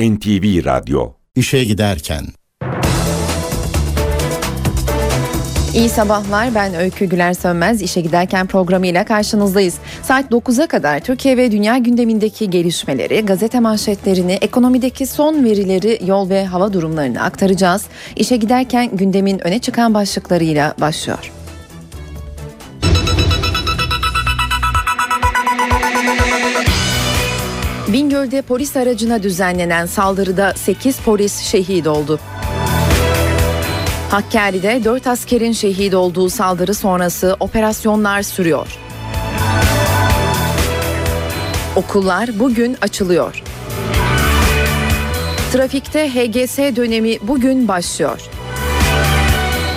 NTV Radyo İşe giderken İyi sabahlar ben Öykü Güler Sönmez işe giderken programıyla karşınızdayız. Saat 9'a kadar Türkiye ve dünya gündemindeki gelişmeleri, gazete manşetlerini, ekonomideki son verileri, yol ve hava durumlarını aktaracağız. İşe giderken gündemin öne çıkan başlıklarıyla başlıyor. Bingöl'de polis aracına düzenlenen saldırıda 8 polis şehit oldu. Hakkari'de 4 askerin şehit olduğu saldırı sonrası operasyonlar sürüyor. Okullar bugün açılıyor. Trafikte HGS dönemi bugün başlıyor.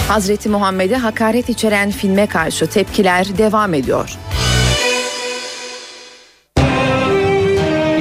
Hazreti Muhammed'e hakaret içeren filme karşı tepkiler devam ediyor.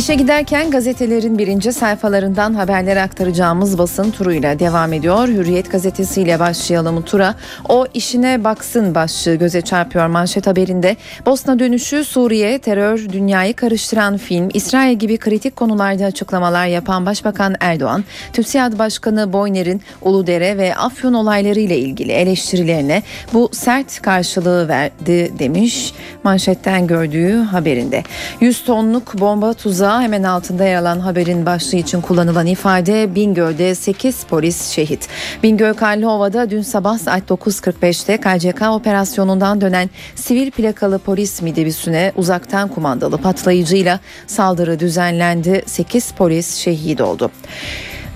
İşe giderken gazetelerin birinci sayfalarından haberleri aktaracağımız basın turuyla devam ediyor. Hürriyet gazetesiyle başlayalım tura. O işine baksın başlığı göze çarpıyor manşet haberinde. Bosna dönüşü Suriye, terör, dünyayı karıştıran film, İsrail gibi kritik konularda açıklamalar yapan Başbakan Erdoğan, TÜSİAD Başkanı Boyner'in Uludere ve Afyon olayları ile ilgili eleştirilerine bu sert karşılığı verdi demiş manşetten gördüğü haberinde. 100 tonluk bomba tuzağı hemen altında yer alan haberin başlığı için kullanılan ifade Bingöl'de 8 polis şehit. Bingöl Karlıova'da dün sabah saat 9.45'te KCK operasyonundan dönen sivil plakalı polis midibüsüne uzaktan kumandalı patlayıcıyla saldırı düzenlendi. 8 polis şehit oldu.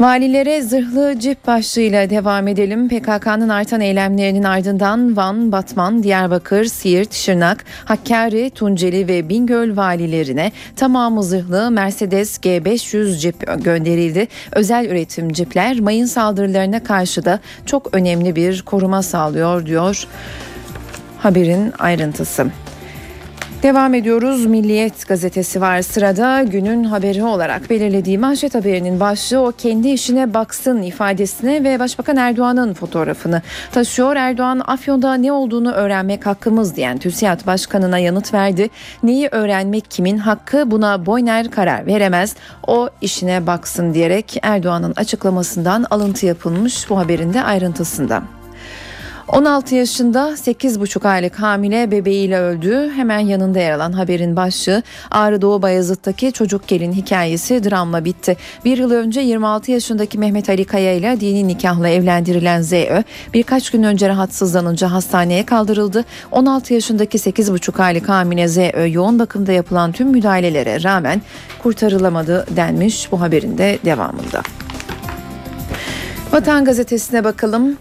Valilere zırhlı cip başlığıyla devam edelim. PKK'nın artan eylemlerinin ardından Van, Batman, Diyarbakır, Siirt, Şırnak, Hakkari, Tunceli ve Bingöl valilerine tamamı zırhlı Mercedes G500 cip gönderildi. Özel üretim cipler mayın saldırılarına karşı da çok önemli bir koruma sağlıyor diyor haberin ayrıntısı. Devam ediyoruz. Milliyet gazetesi var sırada günün haberi olarak belirlediği manşet haberinin başlığı o kendi işine baksın ifadesine ve Başbakan Erdoğan'ın fotoğrafını taşıyor. Erdoğan Afyon'da ne olduğunu öğrenmek hakkımız diyen TÜSİAD Başkanı'na yanıt verdi. Neyi öğrenmek kimin hakkı buna Boyner karar veremez. O işine baksın diyerek Erdoğan'ın açıklamasından alıntı yapılmış bu haberin de ayrıntısında. 16 yaşında 8,5 aylık hamile bebeğiyle öldü. Hemen yanında yer alan haberin başlığı Ağrı Doğu Bayazıt'taki çocuk gelin hikayesi dramla bitti. Bir yıl önce 26 yaşındaki Mehmet Ali Kaya ile dini nikahla evlendirilen ZÖ birkaç gün önce rahatsızlanınca hastaneye kaldırıldı. 16 yaşındaki 8,5 aylık hamile ZÖ yoğun bakımda yapılan tüm müdahalelere rağmen kurtarılamadı denmiş bu haberin de devamında. Vatan gazetesine bakalım.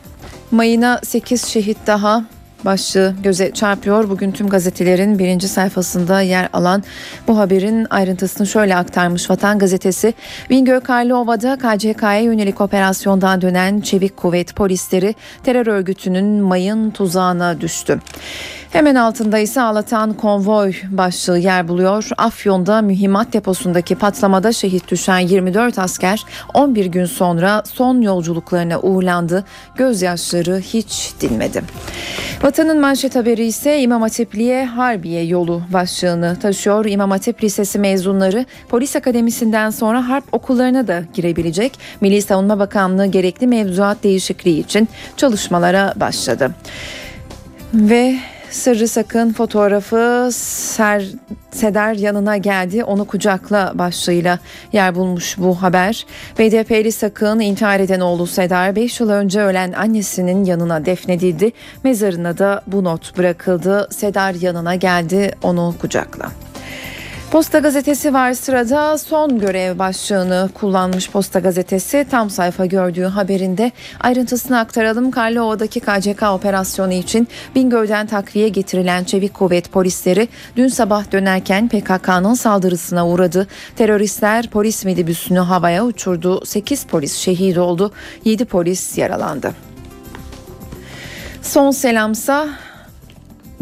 Mayına 8 şehit daha başlığı göze çarpıyor. Bugün tüm gazetelerin birinci sayfasında yer alan bu haberin ayrıntısını şöyle aktarmış Vatan Gazetesi. Bingöl Karlıova'da KCK'ya yönelik operasyondan dönen Çevik Kuvvet polisleri terör örgütünün mayın tuzağına düştü. Hemen altında ise ağlatan konvoy başlığı yer buluyor. Afyon'da mühimmat deposundaki patlamada şehit düşen 24 asker 11 gün sonra son yolculuklarına uğurlandı. Gözyaşları hiç dinmedi. Vatanın manşet haberi ise İmam Hatipli'ye Harbiye yolu başlığını taşıyor. İmam Hatip Lisesi mezunları polis akademisinden sonra harp okullarına da girebilecek. Milli Savunma Bakanlığı gerekli mevzuat değişikliği için çalışmalara başladı. Ve Sırrı Sakın fotoğrafı Ser, Seder yanına geldi onu kucakla başlığıyla yer bulmuş bu haber. BDP'li Sakın intihar eden oğlu Sedar 5 yıl önce ölen annesinin yanına defnedildi. Mezarına da bu not bırakıldı. Sedar yanına geldi onu kucakla. Posta gazetesi var sırada son görev başlığını kullanmış Posta gazetesi tam sayfa gördüğü haberinde ayrıntısını aktaralım. Karlıova'daki KCK operasyonu için Bingöl'den takviye getirilen Çevik Kuvvet polisleri dün sabah dönerken PKK'nın saldırısına uğradı. Teröristler polis midibüsünü havaya uçurdu. 8 polis şehit oldu. 7 polis yaralandı. Son selamsa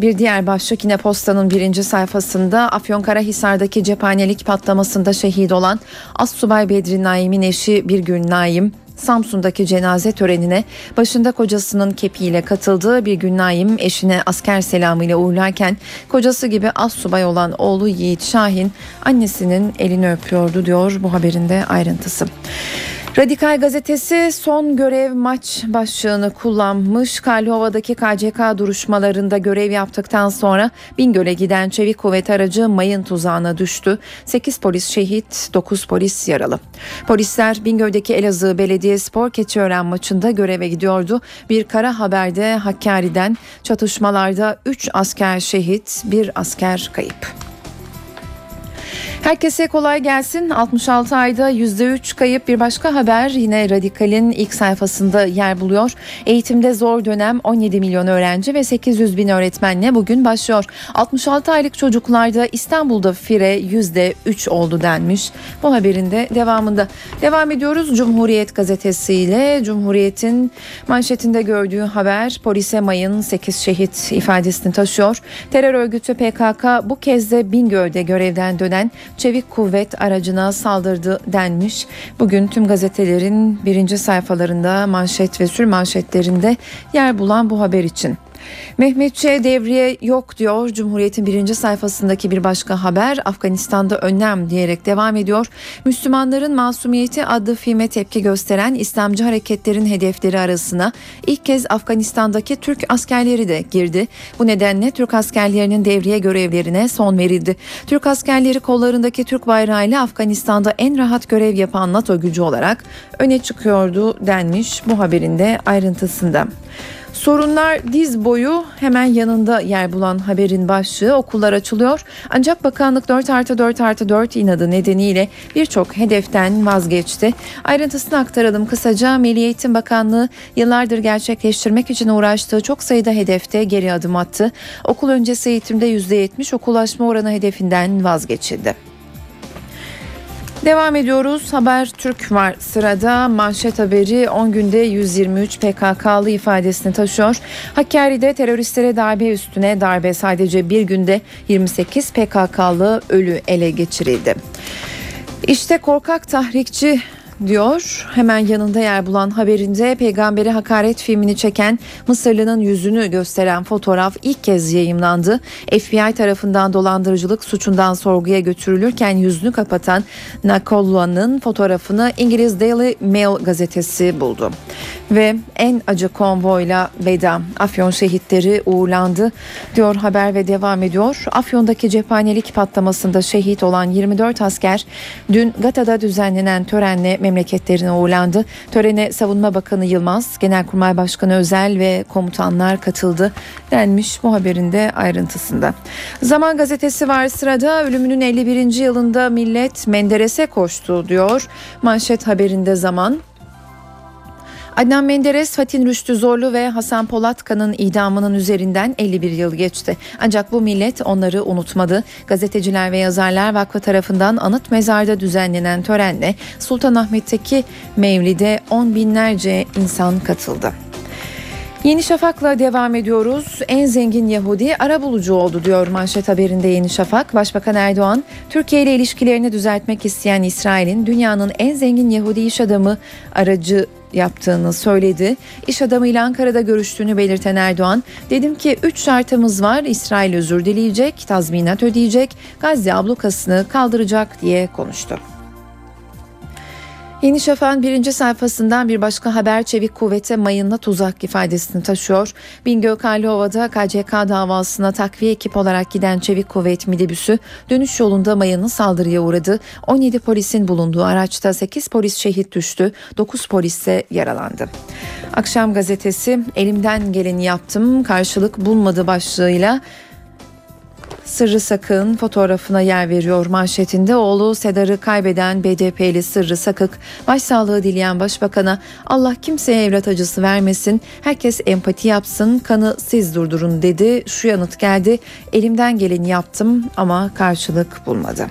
bir diğer başlık yine postanın birinci sayfasında Afyonkarahisar'daki cephanelik patlamasında şehit olan Assubay Bedri Naim'in eşi bir gün Naim Samsun'daki cenaze törenine başında kocasının kepiyle katıldığı bir gün Naim eşine asker selamıyla uğurlarken kocası gibi az subay olan oğlu Yiğit Şahin annesinin elini öpüyordu diyor bu haberinde ayrıntısı. Radikal gazetesi son görev maç başlığını kullanmış. Karlova'daki KCK duruşmalarında görev yaptıktan sonra Bingöl'e giden çevik kuvvet aracı mayın tuzağına düştü. 8 polis şehit, 9 polis yaralı. Polisler Bingöl'deki Elazığ Belediye Spor Keçiören maçında göreve gidiyordu. Bir kara haberde Hakkari'den çatışmalarda 3 asker şehit, 1 asker kayıp. Herkese kolay gelsin. 66 ayda %3 kayıp bir başka haber yine Radikal'in ilk sayfasında yer buluyor. Eğitimde zor dönem 17 milyon öğrenci ve 800 bin öğretmenle bugün başlıyor. 66 aylık çocuklarda İstanbul'da fire %3 oldu denmiş. Bu haberin de devamında. Devam ediyoruz Cumhuriyet gazetesiyle. Cumhuriyet'in manşetinde gördüğü haber polise mayın 8 şehit ifadesini taşıyor. Terör örgütü PKK bu kez de Bingöl'de görevden dönen çevik kuvvet aracına saldırdı denmiş. Bugün tüm gazetelerin birinci sayfalarında manşet ve sür manşetlerinde yer bulan bu haber için. Mehmetçe devriye yok diyor Cumhuriyet'in birinci sayfasındaki bir başka haber Afganistan'da önlem diyerek devam ediyor. Müslümanların masumiyeti adlı filme tepki gösteren İslamcı hareketlerin hedefleri arasına ilk kez Afganistan'daki Türk askerleri de girdi. Bu nedenle Türk askerlerinin devriye görevlerine son verildi. Türk askerleri kollarındaki Türk bayrağıyla Afganistan'da en rahat görev yapan NATO gücü olarak öne çıkıyordu denmiş bu haberin de ayrıntısında. Sorunlar diz boyu hemen yanında yer bulan haberin başlığı okullar açılıyor. Ancak bakanlık 4 artı 4 artı 4 inadı nedeniyle birçok hedeften vazgeçti. Ayrıntısını aktaralım kısaca. Milli Eğitim Bakanlığı yıllardır gerçekleştirmek için uğraştığı çok sayıda hedefte geri adım attı. Okul öncesi eğitimde %70 okullaşma oranı hedefinden vazgeçildi. Devam ediyoruz. Haber Türk var sırada. Manşet haberi 10 günde 123 PKK'lı ifadesini taşıyor. Hakkari'de teröristlere darbe üstüne darbe sadece bir günde 28 PKK'lı ölü ele geçirildi. İşte korkak tahrikçi diyor. Hemen yanında yer bulan haberinde peygamberi hakaret filmini çeken Mısırlı'nın yüzünü gösteren fotoğraf ilk kez yayımlandı. FBI tarafından dolandırıcılık suçundan sorguya götürülürken yüzünü kapatan Nakolla'nın fotoğrafını İngiliz Daily Mail gazetesi buldu. Ve en acı konvoyla veda Afyon şehitleri uğurlandı diyor haber ve devam ediyor. Afyon'daki cephanelik patlamasında şehit olan 24 asker dün Gata'da düzenlenen törenle memleketlerine uğurlandı. Törene Savunma Bakanı Yılmaz, Genelkurmay Başkanı Özel ve komutanlar katıldı denmiş bu haberin de ayrıntısında. Zaman gazetesi var sırada ölümünün 51. yılında millet Menderes'e koştu diyor. Manşet haberinde zaman Adnan Menderes, Fatin Rüştü Zorlu ve Hasan Polatkan'ın idamının üzerinden 51 yıl geçti. Ancak bu millet onları unutmadı. Gazeteciler ve Yazarlar Vakfı tarafından anıt mezarda düzenlenen törenle Sultanahmet'teki Mevlid'e on binlerce insan katıldı. Yeni Şafak'la devam ediyoruz. En zengin Yahudi ara bulucu oldu diyor manşet haberinde Yeni Şafak. Başbakan Erdoğan, Türkiye ile ilişkilerini düzeltmek isteyen İsrail'in dünyanın en zengin Yahudi iş adamı aracı yaptığını söyledi. İş adamıyla Ankara'da görüştüğünü belirten Erdoğan, dedim ki 3 şartımız var. İsrail özür dileyecek, tazminat ödeyecek, Gazze ablukasını kaldıracak diye konuştu. Yeni Şafak'ın birinci sayfasından bir başka haber çevik kuvvete mayınla tuzak ifadesini taşıyor. Bingöl Karlıova'da KCK davasına takviye ekip olarak giden çevik kuvvet midibüsü dönüş yolunda mayınlı saldırıya uğradı. 17 polisin bulunduğu araçta 8 polis şehit düştü, 9 polis ise yaralandı. Akşam gazetesi elimden geleni yaptım karşılık bulmadı başlığıyla Sırrı Sakın fotoğrafına yer veriyor manşetinde. Oğlu Sedar'ı kaybeden BDP'li Sırrı Sakık başsağlığı dileyen başbakana Allah kimseye evlat acısı vermesin, herkes empati yapsın, kanı siz durdurun dedi. Şu yanıt geldi, elimden geleni yaptım ama karşılık bulmadı.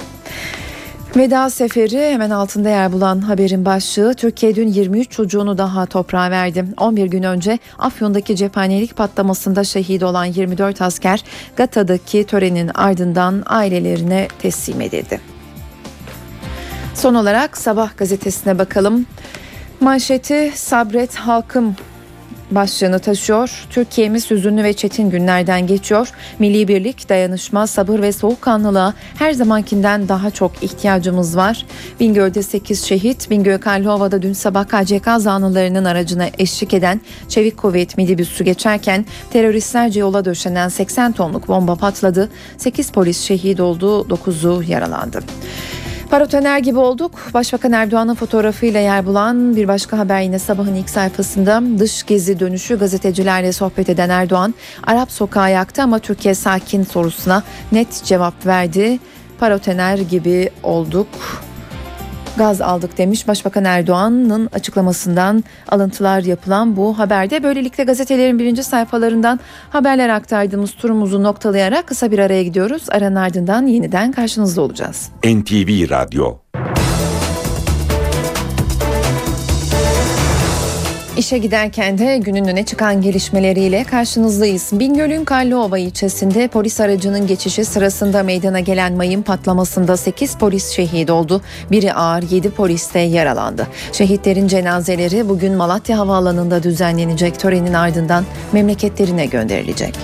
Veda seferi hemen altında yer bulan haberin başlığı Türkiye dün 23 çocuğunu daha toprağa verdi. 11 gün önce Afyon'daki cephanelik patlamasında şehit olan 24 asker Gata'daki törenin ardından ailelerine teslim edildi. Son olarak Sabah gazetesine bakalım. Manşeti sabret halkım başlığını taşıyor. Türkiye'miz hüzünlü ve çetin günlerden geçiyor. Milli birlik, dayanışma, sabır ve soğukkanlılığa her zamankinden daha çok ihtiyacımız var. Bingöl'de 8 şehit, Bingöl Karlıova'da dün sabah KCK zanlılarının aracına eşlik eden Çevik Kuvvet minibüsü geçerken teröristlerce yola döşenen 80 tonluk bomba patladı. 8 polis şehit oldu, 9'u yaralandı. Paratoner gibi olduk. Başbakan Erdoğan'ın fotoğrafıyla yer bulan bir başka haber yine sabahın ilk sayfasında dış gezi dönüşü gazetecilerle sohbet eden Erdoğan Arap sokağı yaktı ama Türkiye sakin sorusuna net cevap verdi. Paratoner gibi olduk gaz aldık demiş Başbakan Erdoğan'ın açıklamasından alıntılar yapılan bu haberde. Böylelikle gazetelerin birinci sayfalarından haberler aktardığımız turumuzu noktalayarak kısa bir araya gidiyoruz. Aranın ardından yeniden karşınızda olacağız. NTV Radyo İşe giderken de günün öne çıkan gelişmeleriyle karşınızdayız. Bingöl'ün Karlıova ilçesinde polis aracının geçişi sırasında meydana gelen mayın patlamasında 8 polis şehit oldu. Biri ağır 7 polis de yaralandı. Şehitlerin cenazeleri bugün Malatya Havaalanı'nda düzenlenecek törenin ardından memleketlerine gönderilecek.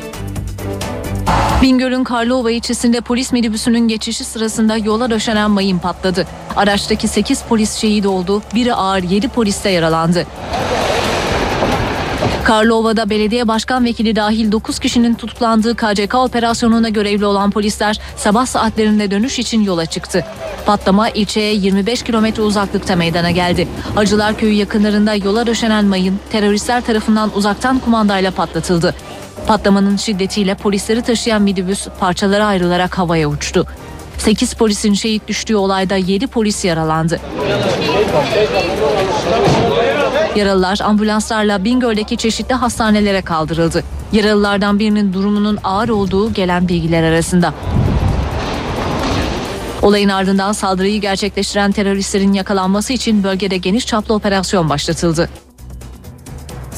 Bingöl'ün Karlıova ilçesinde polis minibüsünün geçişi sırasında yola döşenen mayın patladı. Araçtaki 8 polis şehit oldu, biri ağır 7 polis de yaralandı. Karlova'da belediye başkan vekili dahil 9 kişinin tutuklandığı KCK operasyonuna görevli olan polisler sabah saatlerinde dönüş için yola çıktı. Patlama ilçeye 25 kilometre uzaklıkta meydana geldi. Acılar köyü yakınlarında yola döşenen mayın teröristler tarafından uzaktan kumandayla patlatıldı. Patlamanın şiddetiyle polisleri taşıyan minibüs parçalara ayrılarak havaya uçtu. 8 polisin şehit düştüğü olayda 7 polis yaralandı. Yaralılar ambulanslarla Bingöl'deki çeşitli hastanelere kaldırıldı. Yaralılardan birinin durumunun ağır olduğu gelen bilgiler arasında. Olayın ardından saldırıyı gerçekleştiren teröristlerin yakalanması için bölgede geniş çaplı operasyon başlatıldı.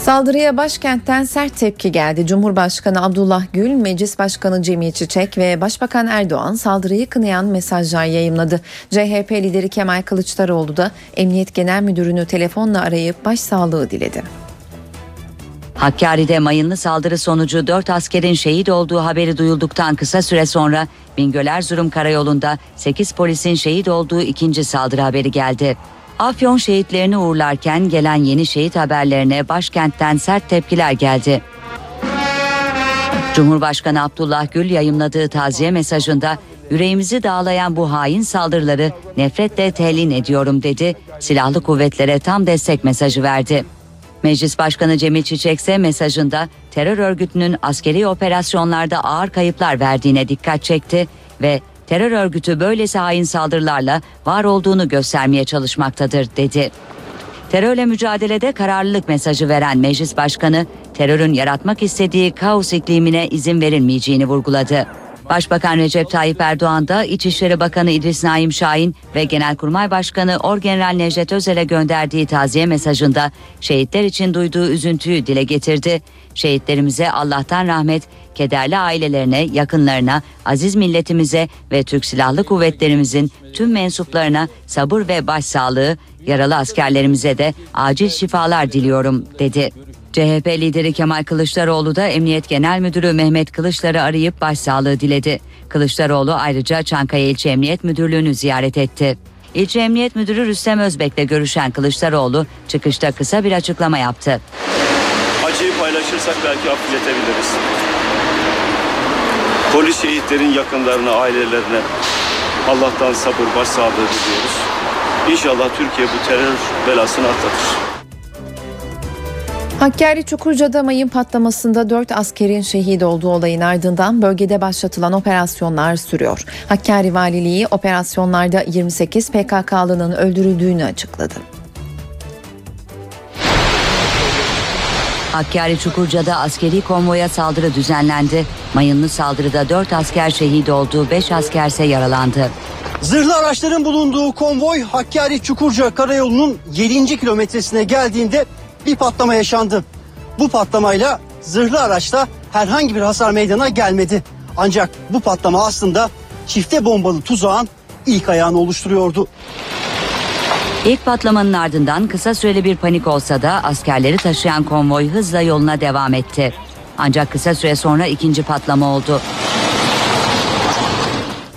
Saldırıya başkentten sert tepki geldi. Cumhurbaşkanı Abdullah Gül, Meclis Başkanı Cemil Çiçek ve Başbakan Erdoğan saldırıyı kınayan mesajlar yayımladı. CHP lideri Kemal Kılıçdaroğlu da Emniyet Genel Müdürünü telefonla arayıp başsağlığı diledi. Hakkari'de mayınlı saldırı sonucu 4 askerin şehit olduğu haberi duyulduktan kısa süre sonra Bingöl Erzurum Karayolu'nda 8 polisin şehit olduğu ikinci saldırı haberi geldi. Afyon şehitlerini uğurlarken gelen yeni şehit haberlerine başkentten sert tepkiler geldi. Cumhurbaşkanı Abdullah Gül yayımladığı taziye mesajında yüreğimizi dağlayan bu hain saldırıları nefretle telin ediyorum dedi. Silahlı kuvvetlere tam destek mesajı verdi. Meclis Başkanı Cemil Çiçek ise mesajında terör örgütünün askeri operasyonlarda ağır kayıplar verdiğine dikkat çekti ve terör örgütü böylesi hain saldırılarla var olduğunu göstermeye çalışmaktadır dedi. Terörle mücadelede kararlılık mesajı veren Meclis Başkanı terörün yaratmak istediği kaos iklimine izin verilmeyeceğini vurguladı. Başbakan Recep Tayyip Erdoğan da İçişleri Bakanı İdris Naim Şahin ve Genelkurmay Başkanı Orgeneral Necdet Özel'e gönderdiği taziye mesajında şehitler için duyduğu üzüntüyü dile getirdi. Şehitlerimize Allah'tan rahmet, kederli ailelerine, yakınlarına, aziz milletimize ve Türk Silahlı Kuvvetlerimizin tüm mensuplarına sabır ve başsağlığı, yaralı askerlerimize de acil şifalar diliyorum dedi. CHP lideri Kemal Kılıçdaroğlu da Emniyet Genel Müdürü Mehmet Kılıçlar'ı arayıp başsağlığı diledi. Kılıçdaroğlu ayrıca Çankaya İlçe Emniyet Müdürlüğü'nü ziyaret etti. İlçe Emniyet Müdürü Rüstem Özbek'le görüşen Kılıçdaroğlu çıkışta kısa bir açıklama yaptı. Acıyı paylaşırsak belki hafifletebiliriz. Polis şehitlerin yakınlarına, ailelerine Allah'tan sabır, başsağlığı diliyoruz. İnşallah Türkiye bu terör belasını atlatır. Hakkari Çukurca'da mayın patlamasında 4 askerin şehit olduğu olayın ardından bölgede başlatılan operasyonlar sürüyor. Hakkari Valiliği operasyonlarda 28 PKK'lının öldürüldüğünü açıkladı. Hakkari Çukurca'da askeri konvoya saldırı düzenlendi. Mayınlı saldırıda 4 asker şehit oldu, 5 askerse yaralandı. Zırhlı araçların bulunduğu konvoy Hakkari Çukurca Karayolu'nun 7. kilometresine geldiğinde bir patlama yaşandı. Bu patlamayla zırhlı araçta herhangi bir hasar meydana gelmedi. Ancak bu patlama aslında çifte bombalı tuzağın ilk ayağını oluşturuyordu. İlk patlamanın ardından kısa süreli bir panik olsa da askerleri taşıyan konvoy hızla yoluna devam etti. Ancak kısa süre sonra ikinci patlama oldu.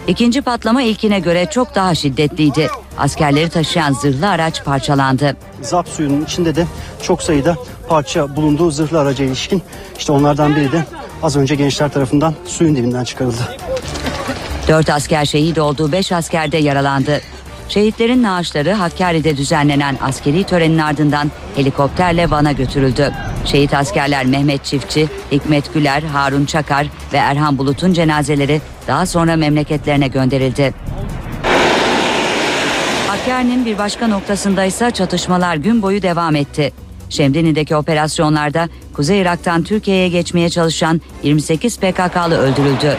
İkinci patlama ilkine göre çok daha şiddetliydi. Askerleri taşıyan zırhlı araç parçalandı. Zap suyunun içinde de çok sayıda parça bulunduğu zırhlı araca ilişkin. İşte onlardan biri de az önce gençler tarafından suyun dibinden çıkarıldı. Dört asker şehit oldu, beş asker de yaralandı. Şehitlerin naaşları Hakkari'de düzenlenen askeri törenin ardından helikopterle Van'a götürüldü. Şehit askerler Mehmet Çiftçi, Hikmet Güler, Harun Çakar ve Erhan Bulut'un cenazeleri daha sonra memleketlerine gönderildi. Hakkari'nin bir başka noktasında ise çatışmalar gün boyu devam etti. Şemdinli'deki operasyonlarda Kuzey Irak'tan Türkiye'ye geçmeye çalışan 28 PKK'lı öldürüldü.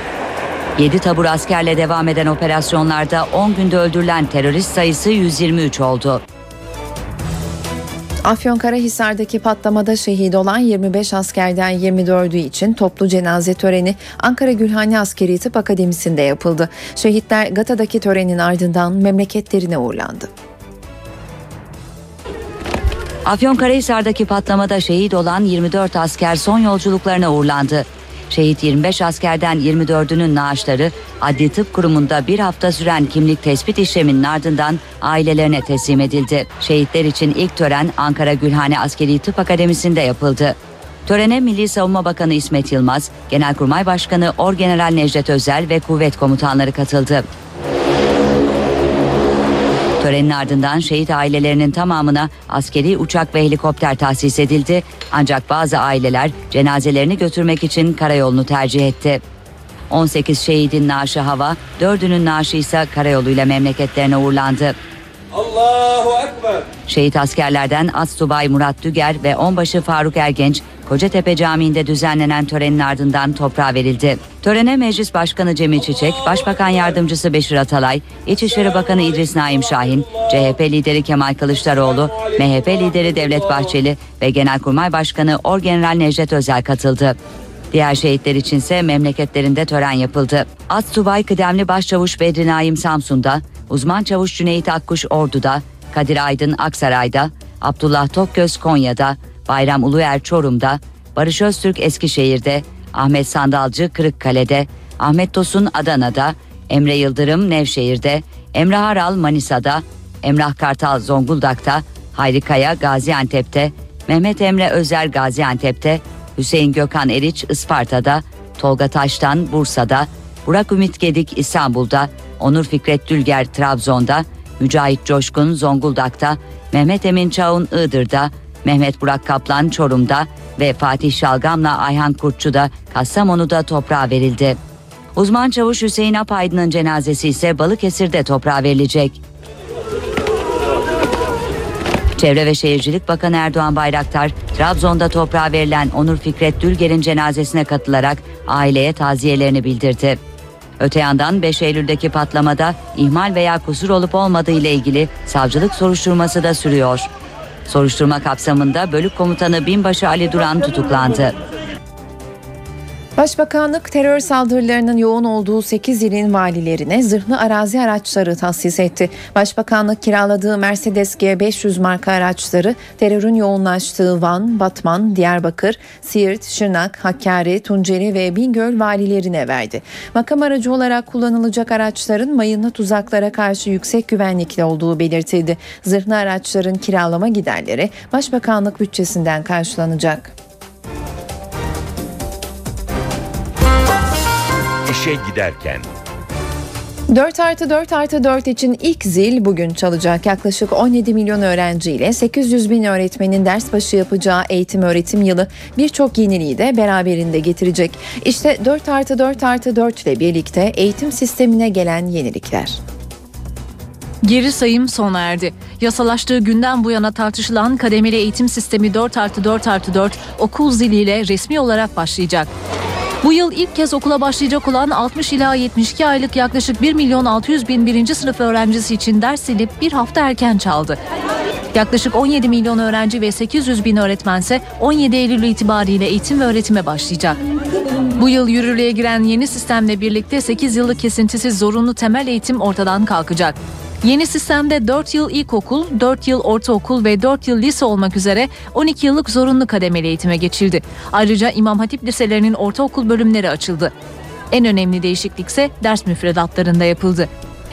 7 tabur askerle devam eden operasyonlarda 10 günde öldürülen terörist sayısı 123 oldu. Afyonkarahisar'daki patlamada şehit olan 25 askerden 24'ü için toplu cenaze töreni Ankara Gülhane Askeri Tıp Akademisi'nde yapıldı. Şehitler Gata'daki törenin ardından memleketlerine uğurlandı. Afyonkarahisar'daki patlamada şehit olan 24 asker son yolculuklarına uğurlandı. Şehit 25 askerden 24'ünün naaşları Adli Tıp Kurumu'nda bir hafta süren kimlik tespit işleminin ardından ailelerine teslim edildi. Şehitler için ilk tören Ankara Gülhane Askeri Tıp Akademisi'nde yapıldı. Törene Milli Savunma Bakanı İsmet Yılmaz, Genelkurmay Başkanı Orgeneral Necdet Özel ve kuvvet komutanları katıldı. Törenin ardından şehit ailelerinin tamamına askeri uçak ve helikopter tahsis edildi. Ancak bazı aileler cenazelerini götürmek için karayolunu tercih etti. 18 şehidin naaşı hava, 4'ünün naaşı ise karayoluyla memleketlerine uğurlandı. Allahu Ekber. Şehit askerlerden Astsubay Murat Düger ve Onbaşı Faruk Ergenç, Kocatepe Camii'nde düzenlenen törenin ardından toprağa verildi. Törene Meclis Başkanı Cemil Çiçek, Başbakan Yardımcısı Beşir Atalay, İçişleri Bakanı İdris Naim Şahin, CHP lideri Kemal Kılıçdaroğlu, MHP lideri Devlet Bahçeli ve Genelkurmay Başkanı Orgeneral Necdet Özel katıldı. Diğer şehitler içinse memleketlerinde tören yapıldı. Astsubay Kıdemli Başçavuş Bedri Naim Samsun'da, uzman çavuş Cüneyt Akkuş Ordu'da, Kadir Aydın Aksaray'da, Abdullah Tokgöz Konya'da, Bayram Uluer Çorum'da, Barış Öztürk Eskişehir'de, Ahmet Sandalcı Kırıkkale'de, Ahmet Tosun Adana'da, Emre Yıldırım Nevşehir'de, Emre Haral Manisa'da, Emrah Kartal Zonguldak'ta, Hayri Kaya Gaziantep'te, Mehmet Emre Özer Gaziantep'te, Hüseyin Gökhan Eriç Isparta'da, Tolga Taştan Bursa'da, Burak Ümit Gedik İstanbul'da, Onur Fikret Dülger Trabzon'da, Mücahit Coşkun Zonguldak'ta, Mehmet Emin Çağun Iğdır'da, Mehmet Burak Kaplan Çorum'da ve Fatih Şalgam'la Ayhan Kurtçu da Kastamonu'da toprağa verildi. Uzman çavuş Hüseyin Apaydın'ın cenazesi ise Balıkesir'de toprağa verilecek. Çevre ve Şehircilik Bakanı Erdoğan Bayraktar, Trabzon'da toprağa verilen Onur Fikret Dülger'in cenazesine katılarak aileye taziyelerini bildirdi. Öte yandan 5 Eylül'deki patlamada ihmal veya kusur olup olmadığı ile ilgili savcılık soruşturması da sürüyor. Soruşturma kapsamında bölük komutanı binbaşı Ali Duran tutuklandı. Başbakanlık terör saldırılarının yoğun olduğu 8 ilin valilerine zırhlı arazi araçları tahsis etti. Başbakanlık kiraladığı Mercedes G500 marka araçları terörün yoğunlaştığı Van, Batman, Diyarbakır, Siirt, Şırnak, Hakkari, Tunceli ve Bingöl valilerine verdi. Makam aracı olarak kullanılacak araçların mayınlı tuzaklara karşı yüksek güvenlikli olduğu belirtildi. Zırhlı araçların kiralama giderleri Başbakanlık bütçesinden karşılanacak. İşe giderken 4 artı 4 artı 4 için ilk zil bugün çalacak. Yaklaşık 17 milyon öğrenciyle 800 bin öğretmenin ders başı yapacağı eğitim öğretim yılı birçok yeniliği de beraberinde getirecek. İşte 4 artı 4 artı 4 ile birlikte eğitim sistemine gelen yenilikler. Geri sayım sona erdi. Yasalaştığı günden bu yana tartışılan kademeli eğitim sistemi 4 artı 4 artı 4 okul ziliyle resmi olarak başlayacak. Bu yıl ilk kez okula başlayacak olan 60 ila 72 aylık yaklaşık 1 milyon 600 bin birinci sınıf öğrencisi için ders zili bir hafta erken çaldı. Yaklaşık 17 milyon öğrenci ve 800 bin öğretmense 17 Eylül itibariyle eğitim ve öğretime başlayacak. Bu yıl yürürlüğe giren yeni sistemle birlikte 8 yıllık kesintisiz zorunlu temel eğitim ortadan kalkacak. Yeni sistemde 4 yıl ilkokul, 4 yıl ortaokul ve 4 yıl lise olmak üzere 12 yıllık zorunlu kademeli eğitime geçildi. Ayrıca İmam Hatip liselerinin ortaokul bölümleri açıldı. En önemli değişiklik ise ders müfredatlarında yapıldı.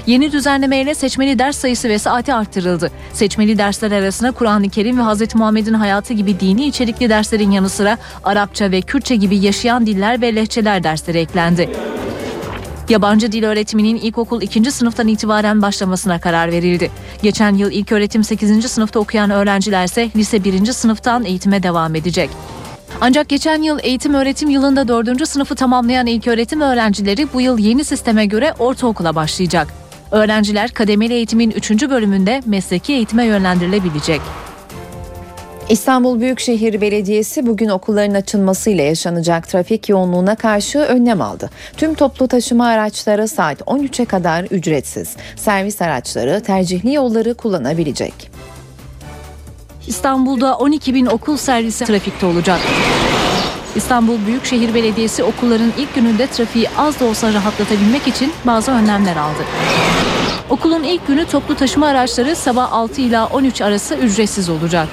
Yeni düzenlemeyle seçmeli ders sayısı ve saati arttırıldı. Seçmeli dersler arasına Kur'an-ı Kerim ve Hz. Muhammed'in hayatı gibi dini içerikli derslerin yanı sıra Arapça ve Kürtçe gibi yaşayan diller ve lehçeler dersleri eklendi. Yabancı dil öğretiminin ilkokul 2. sınıftan itibaren başlamasına karar verildi. Geçen yıl ilk öğretim 8. sınıfta okuyan öğrenciler ise lise 1. sınıftan eğitime devam edecek. Ancak geçen yıl eğitim öğretim yılında 4. sınıfı tamamlayan ilk öğretim öğrencileri bu yıl yeni sisteme göre ortaokula başlayacak. Öğrenciler kademeli eğitimin 3. bölümünde mesleki eğitime yönlendirilebilecek. İstanbul Büyükşehir Belediyesi bugün okulların açılmasıyla yaşanacak trafik yoğunluğuna karşı önlem aldı. Tüm toplu taşıma araçları saat 13'e kadar ücretsiz. Servis araçları tercihli yolları kullanabilecek. İstanbul'da 12 bin okul servisi trafikte olacak. İstanbul Büyükşehir Belediyesi okulların ilk gününde trafiği az da olsa rahatlatabilmek için bazı önlemler aldı. Okulun ilk günü toplu taşıma araçları sabah 6 ila 13 arası ücretsiz olacak.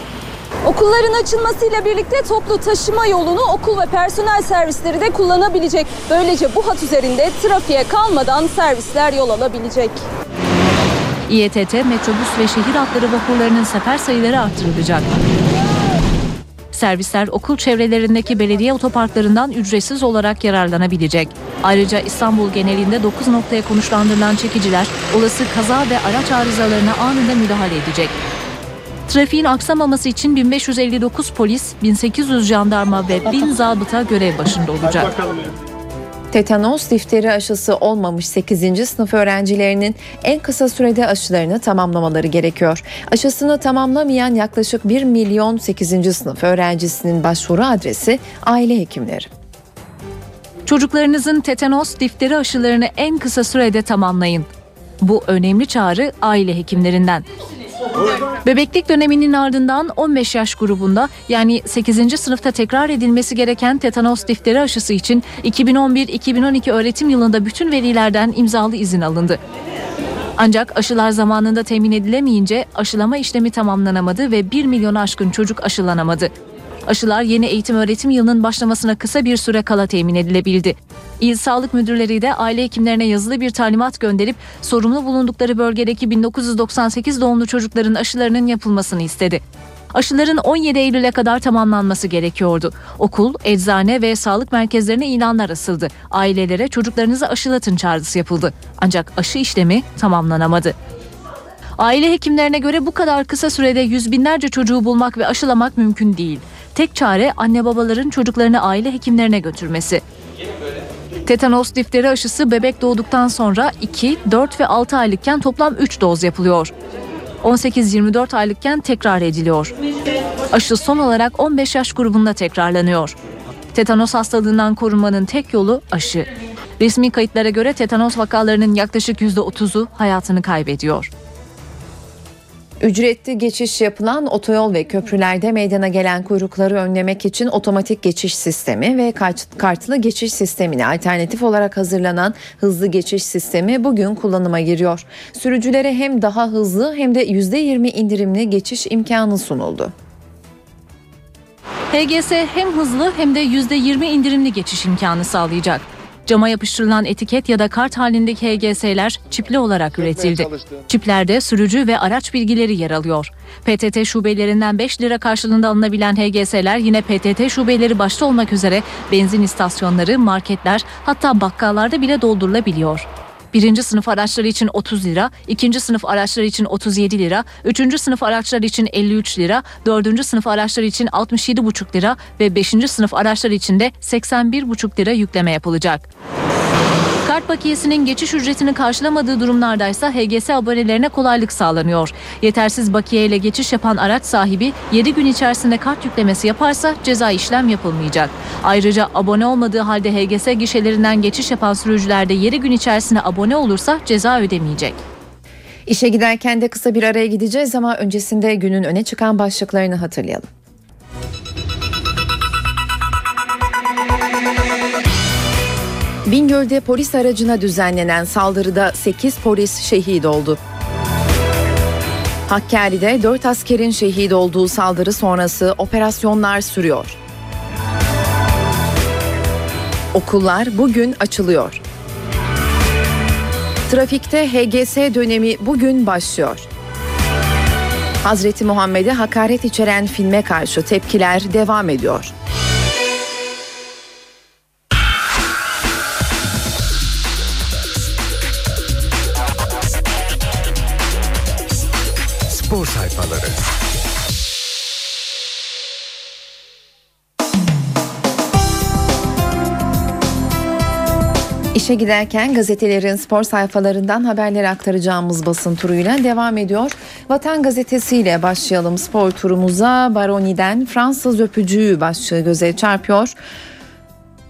Okulların açılmasıyla birlikte toplu taşıma yolunu okul ve personel servisleri de kullanabilecek. Böylece bu hat üzerinde trafiğe kalmadan servisler yol alabilecek. İETT, metrobüs ve şehir hatları vapurlarının sefer sayıları artırılacak. Servisler okul çevrelerindeki belediye otoparklarından ücretsiz olarak yararlanabilecek. Ayrıca İstanbul genelinde 9 noktaya konuşlandırılan çekiciler olası kaza ve araç arızalarına anında müdahale edecek. Trafiğin aksamaması için 1559 polis, 1800 jandarma ve 1000 zabıta görev başında olacak. Tetanos difteri aşısı olmamış 8. sınıf öğrencilerinin en kısa sürede aşılarını tamamlamaları gerekiyor. Aşısını tamamlamayan yaklaşık 1 milyon 8. sınıf öğrencisinin başvuru adresi aile hekimleri. Çocuklarınızın tetanos difteri aşılarını en kısa sürede tamamlayın. Bu önemli çağrı aile hekimlerinden. Bebeklik döneminin ardından 15 yaş grubunda yani 8. sınıfta tekrar edilmesi gereken tetanos difteri aşısı için 2011-2012 öğretim yılında bütün velilerden imzalı izin alındı. Ancak aşılar zamanında temin edilemeyince aşılama işlemi tamamlanamadı ve 1 milyonu aşkın çocuk aşılanamadı. Aşılar yeni eğitim öğretim yılının başlamasına kısa bir süre kala temin edilebildi. İl Sağlık Müdürleri de aile hekimlerine yazılı bir talimat gönderip sorumlu bulundukları bölgedeki 1998 doğumlu çocukların aşılarının yapılmasını istedi. Aşıların 17 Eylül'e kadar tamamlanması gerekiyordu. Okul, eczane ve sağlık merkezlerine ilanlar asıldı. Ailelere çocuklarınızı aşılatın çağrısı yapıldı. Ancak aşı işlemi tamamlanamadı. Aile hekimlerine göre bu kadar kısa sürede yüz binlerce çocuğu bulmak ve aşılamak mümkün değil. Tek çare anne babaların çocuklarını aile hekimlerine götürmesi. Tetanos difteri aşısı bebek doğduktan sonra 2, 4 ve 6 aylıkken toplam 3 doz yapılıyor. 18-24 aylıkken tekrar ediliyor. Aşı son olarak 15 yaş grubunda tekrarlanıyor. Tetanos hastalığından korunmanın tek yolu aşı. Resmi kayıtlara göre tetanos vakalarının yaklaşık %30'u hayatını kaybediyor. Ücretli geçiş yapılan otoyol ve köprülerde meydana gelen kuyrukları önlemek için otomatik geçiş sistemi ve kart- kartlı geçiş sistemine alternatif olarak hazırlanan hızlı geçiş sistemi bugün kullanıma giriyor. Sürücülere hem daha hızlı hem de %20 indirimli geçiş imkanı sunuldu. HGS hem hızlı hem de %20 indirimli geçiş imkanı sağlayacak. Cama yapıştırılan etiket ya da kart halindeki HGS'ler çipli olarak üretildi. Çiplerde sürücü ve araç bilgileri yer alıyor. PTT şubelerinden 5 lira karşılığında alınabilen HGS'ler yine PTT şubeleri başta olmak üzere benzin istasyonları, marketler hatta bakkallarda bile doldurulabiliyor. Birinci sınıf araçlar için 30 lira, ikinci sınıf araçlar için 37 lira, üçüncü sınıf araçlar için 53 lira, dördüncü sınıf araçlar için 67,5 lira ve beşinci sınıf araçlar için de 81,5 lira yükleme yapılacak. Kart bakiyesinin geçiş ücretini karşılamadığı durumlardaysa HGS abonelerine kolaylık sağlanıyor. Yetersiz bakiye ile geçiş yapan araç sahibi 7 gün içerisinde kart yüklemesi yaparsa ceza işlem yapılmayacak. Ayrıca abone olmadığı halde HGS gişelerinden geçiş yapan sürücüler de 7 gün içerisinde abone olursa ceza ödemeyecek. İşe giderken de kısa bir araya gideceğiz ama öncesinde günün öne çıkan başlıklarını hatırlayalım. Bingöl'de polis aracına düzenlenen saldırıda 8 polis şehit oldu. Hakkari'de 4 askerin şehit olduğu saldırı sonrası operasyonlar sürüyor. Okullar bugün açılıyor. Trafikte HGS dönemi bugün başlıyor. Hazreti Muhammed'e hakaret içeren filme karşı tepkiler devam ediyor. Sayfaları. İşe giderken gazetelerin spor sayfalarından haberleri aktaracağımız basın turuyla devam ediyor. Vatan gazetesiyle başlayalım spor turumuza. Baroni'den Fransız öpücüğü başlığı göze çarpıyor.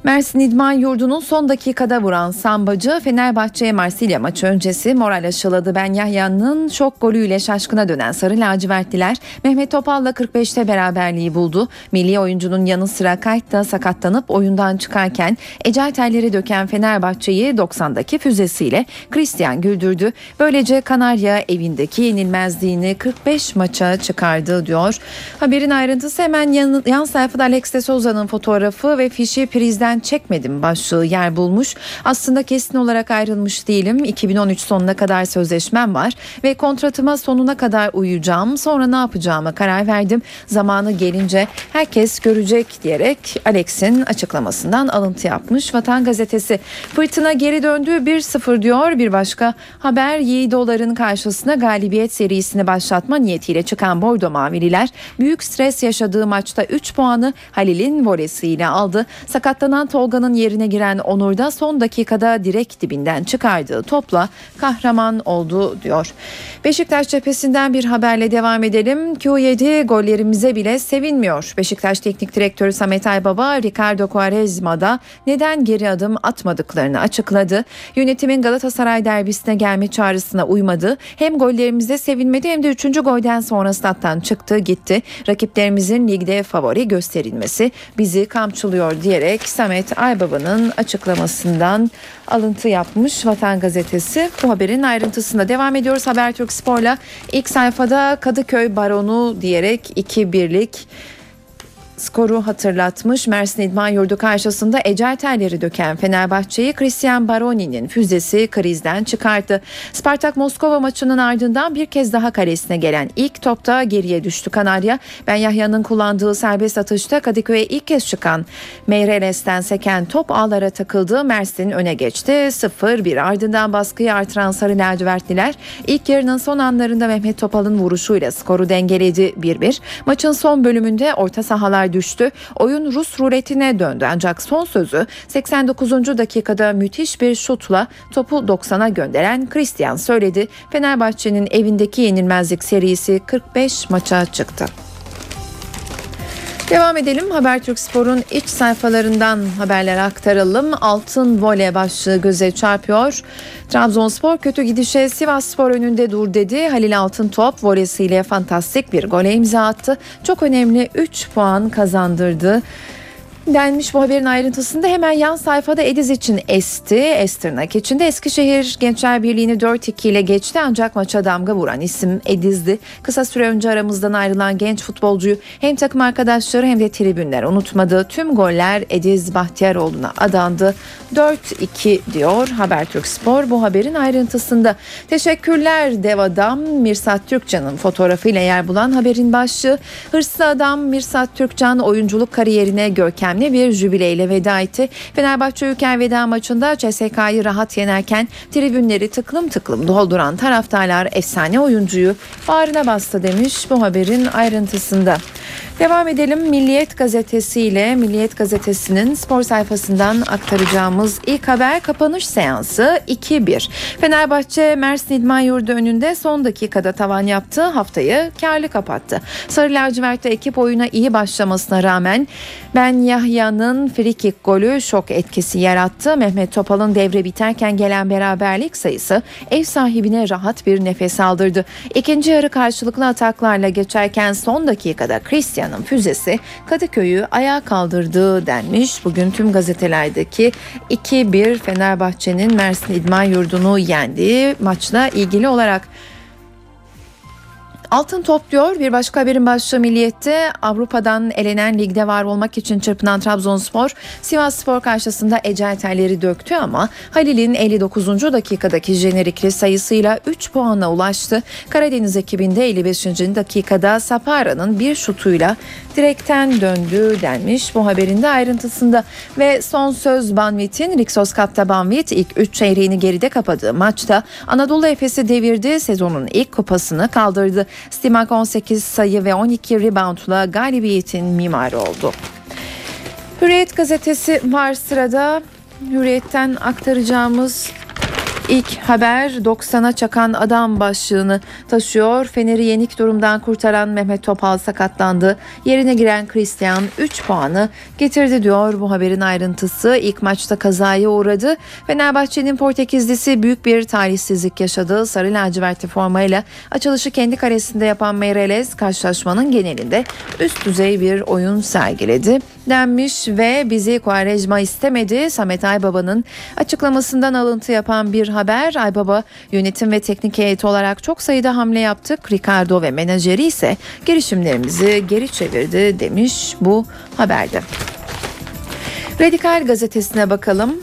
Mersin İdman Yurdu'nun son dakikada vuran sambacı Fenerbahçe Marsilya maçı öncesi moral aşıladı. Ben Yahya'nın şok golüyle şaşkına dönen Sarı Lacivertliler Mehmet Topal'la 45'te beraberliği buldu. Milli oyuncunun yanı sıra Kayt da sakatlanıp oyundan çıkarken ecel telleri döken Fenerbahçe'yi 90'daki füzesiyle Christian güldürdü. Böylece Kanarya evindeki yenilmezliğini 45 maça çıkardı diyor. Haberin ayrıntısı hemen yan, yan sayfada Alex de Souza'nın fotoğrafı ve fişi prizden çekmedim başlığı yer bulmuş. Aslında kesin olarak ayrılmış değilim. 2013 sonuna kadar sözleşmem var ve kontratıma sonuna kadar uyuyacağım. Sonra ne yapacağıma karar verdim. Zamanı gelince herkes görecek diyerek Alex'in açıklamasından alıntı yapmış. Vatan Gazetesi fırtına geri döndü 1-0 diyor. Bir başka haber Yiğidoların karşısına galibiyet serisini başlatma niyetiyle çıkan Bordo Mavililer büyük stres yaşadığı maçta 3 puanı Halil'in volesiyle aldı. Sakatlanan Tolga'nın yerine giren Onur da son dakikada direkt dibinden çıkardığı topla kahraman oldu diyor. Beşiktaş cephesinden bir haberle devam edelim. Q7 gollerimize bile sevinmiyor. Beşiktaş Teknik Direktörü Samet Aybaba, Ricardo Quaresma'da neden geri adım atmadıklarını açıkladı. Yönetimin Galatasaray derbisine gelme çağrısına uymadı. Hem gollerimize sevinmedi hem de 3. golden sonra stat'tan çıktı gitti. Rakiplerimizin ligde favori gösterilmesi bizi kamçılıyor diyerek Samet Aybaba'nın açıklamasından alıntı yapmış Vatan Gazetesi. Bu haberin ayrıntısında devam ediyoruz Habertürk Spor'la. ilk sayfada Kadıköy Baronu diyerek 2-1'lik skoru hatırlatmış. Mersin İdman Yurdu karşısında ecel telleri döken Fenerbahçe'yi Christian Baroni'nin füzesi krizden çıkarttı. Spartak Moskova maçının ardından bir kez daha kalesine gelen ilk topta geriye düştü Kanarya. Ben Yahya'nın kullandığı serbest atışta Kadıköy'e ilk kez çıkan Meireles'ten seken top ağlara takıldı. Mersin öne geçti. 0-1 ardından baskıyı artıran Sarı Lacivertliler ilk yarının son anlarında Mehmet Topal'ın vuruşuyla skoru dengeledi 1-1. Maçın son bölümünde orta sahalar düştü. Oyun Rus ruletine döndü ancak son sözü 89. dakikada müthiş bir şutla topu 90'a gönderen Christian söyledi. Fenerbahçe'nin evindeki yenilmezlik serisi 45 maça çıktı. Devam edelim Habertürk Spor'un iç sayfalarından haberler aktaralım. Altın voley başlığı göze çarpıyor. Trabzonspor kötü gidişe Sivas Spor önünde dur dedi. Halil Altıntop volesiyle fantastik bir gole imza attı. Çok önemli 3 puan kazandırdı denmiş bu haberin ayrıntısında hemen yan sayfada Ediz için esti. Estirnak için de Eskişehir Gençler Birliği'ni 4-2 ile geçti ancak maça damga vuran isim Ediz'di. Kısa süre önce aramızdan ayrılan genç futbolcuyu hem takım arkadaşları hem de tribünler unutmadı. Tüm goller Ediz Bahtiyaroğlu'na adandı. 4-2 diyor Habertürk Spor bu haberin ayrıntısında. Teşekkürler dev adam Mirsat Türkcan'ın fotoğrafıyla yer bulan haberin başlığı. Hırslı adam Mirsat Türkcan oyunculuk kariyerine görkem önemli bir jübileyle veda etti. Fenerbahçe Ülker veda maçında CSK'yı rahat yenerken tribünleri tıklım tıklım dolduran taraftarlar efsane oyuncuyu bağrına bastı demiş bu haberin ayrıntısında. Devam edelim Milliyet Gazetesi ile Milliyet Gazetesi'nin spor sayfasından aktaracağımız ilk haber kapanış seansı 2-1. Fenerbahçe Mersin İdman Yurdu önünde son dakikada tavan yaptı. Haftayı karlı kapattı. Sarı lacivertte ekip oyuna iyi başlamasına rağmen Ben Yahya'nın frikik golü şok etkisi yarattı. Mehmet Topal'ın devre biterken gelen beraberlik sayısı ev sahibine rahat bir nefes aldırdı. İkinci yarı karşılıklı ataklarla geçerken son dakikada Christian'ın füzesi Kadıköy'ü ayağa kaldırdı denmiş. Bugün tüm gazetelerdeki 2-1 Fenerbahçe'nin Mersin İdman Yurdu'nu yendiği maçla ilgili olarak Altın topluyor. Bir başka haberin başlığı Milliyet'te Avrupa'dan elenen ligde var olmak için çırpınan Trabzonspor Sivas Spor karşısında ecel telleri döktü ama Halil'in 59. dakikadaki jenerikli sayısıyla 3 puana ulaştı. Karadeniz ekibinde 55. dakikada Sapara'nın bir şutuyla direkten döndü denmiş bu haberin de ayrıntısında ve son söz Banvit'in Rixos Cup'ta Banvit ilk 3 çeyreğini geride kapadığı maçta Anadolu Efes'i devirdi sezonun ilk kupasını kaldırdı. Stimak 18 sayı ve 12 reboundla galibiyetin mimarı oldu. Hürriyet gazetesi var sırada. Hürriyet'ten aktaracağımız İlk haber 90'a çakan adam başlığını taşıyor. Fener'i yenik durumdan kurtaran Mehmet Topal sakatlandı. Yerine giren Christian 3 puanı getirdi diyor bu haberin ayrıntısı. İlk maçta kazaya uğradı. Fenerbahçe'nin Portekizlisi büyük bir talihsizlik yaşadı. Sarı lacivertli formayla açılışı kendi karesinde yapan Meireles karşılaşmanın genelinde üst düzey bir oyun sergiledi denmiş ve bizi Kuarejma istemedi. Samet Aybaba'nın açıklamasından alıntı yapan bir haber. Aybaba yönetim ve teknik heyet olarak çok sayıda hamle yaptık. Ricardo ve menajeri ise girişimlerimizi geri çevirdi demiş bu haberde. Radikal gazetesine bakalım.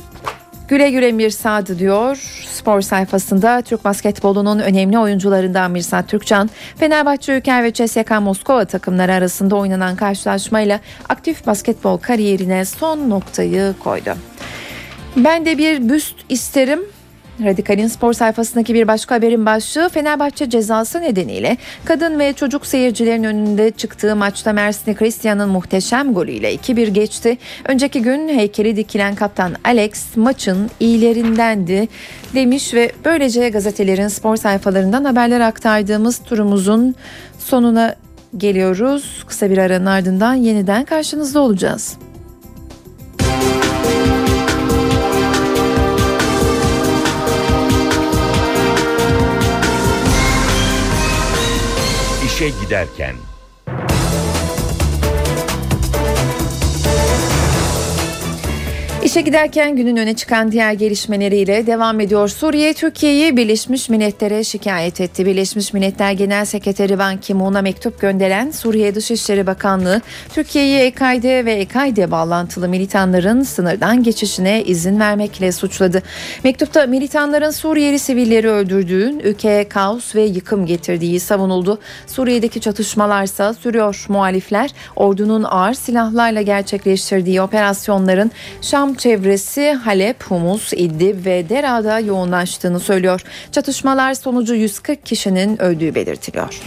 Güle güle Mirsad diyor spor sayfasında Türk basketbolunun önemli oyuncularından Mirsad Türkcan, Fenerbahçe Ülker ve CSKA Moskova takımları arasında oynanan karşılaşmayla aktif basketbol kariyerine son noktayı koydu. Ben de bir büst isterim Radikal'in spor sayfasındaki bir başka haberin başlığı Fenerbahçe cezası nedeniyle kadın ve çocuk seyircilerin önünde çıktığı maçta Mersin'i Christian'ın muhteşem golüyle 2-1 geçti. Önceki gün heykeli dikilen kaptan Alex maçın iyilerindendi demiş ve böylece gazetelerin spor sayfalarından haberler aktardığımız turumuzun sonuna geliyoruz. Kısa bir aranın ardından yeniden karşınızda olacağız. İşe giderken İşe giderken günün öne çıkan diğer gelişmeleriyle devam ediyor. Suriye Türkiye'yi Birleşmiş Milletler'e şikayet etti. Birleşmiş Milletler Genel Sekreteri Ban Ki-moon'a mektup gönderen Suriye Dışişleri Bakanlığı Türkiye'yi EKD ve EKD bağlantılı militanların sınırdan geçişine izin vermekle suçladı. Mektupta militanların Suriyeli sivilleri öldürdüğü, ülkeye kaos ve yıkım getirdiği savunuldu. Suriye'deki çatışmalarsa sürüyor. Muhalifler ordunun ağır silahlarla gerçekleştirdiği operasyonların Şam çevresi Halep, Humus, İdlib ve Dera'da yoğunlaştığını söylüyor. Çatışmalar sonucu 140 kişinin öldüğü belirtiliyor.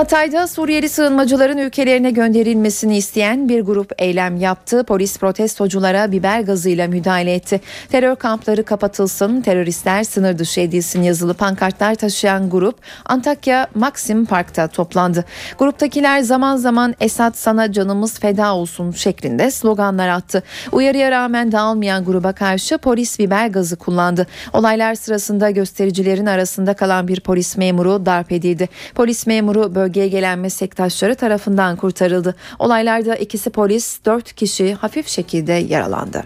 Hatay'da Suriyeli sığınmacıların ülkelerine gönderilmesini isteyen bir grup eylem yaptı. Polis protestoculara biber gazıyla müdahale etti. Terör kampları kapatılsın, teröristler sınır dışı edilsin yazılı pankartlar taşıyan grup Antakya Maxim Park'ta toplandı. Gruptakiler zaman zaman Esad sana canımız feda olsun şeklinde sloganlar attı. Uyarıya rağmen dağılmayan gruba karşı polis biber gazı kullandı. Olaylar sırasında göstericilerin arasında kalan bir polis memuru darp edildi. Polis memuru bölgeye gelen meslektaşları tarafından kurtarıldı. Olaylarda ikisi polis, dört kişi hafif şekilde yaralandı.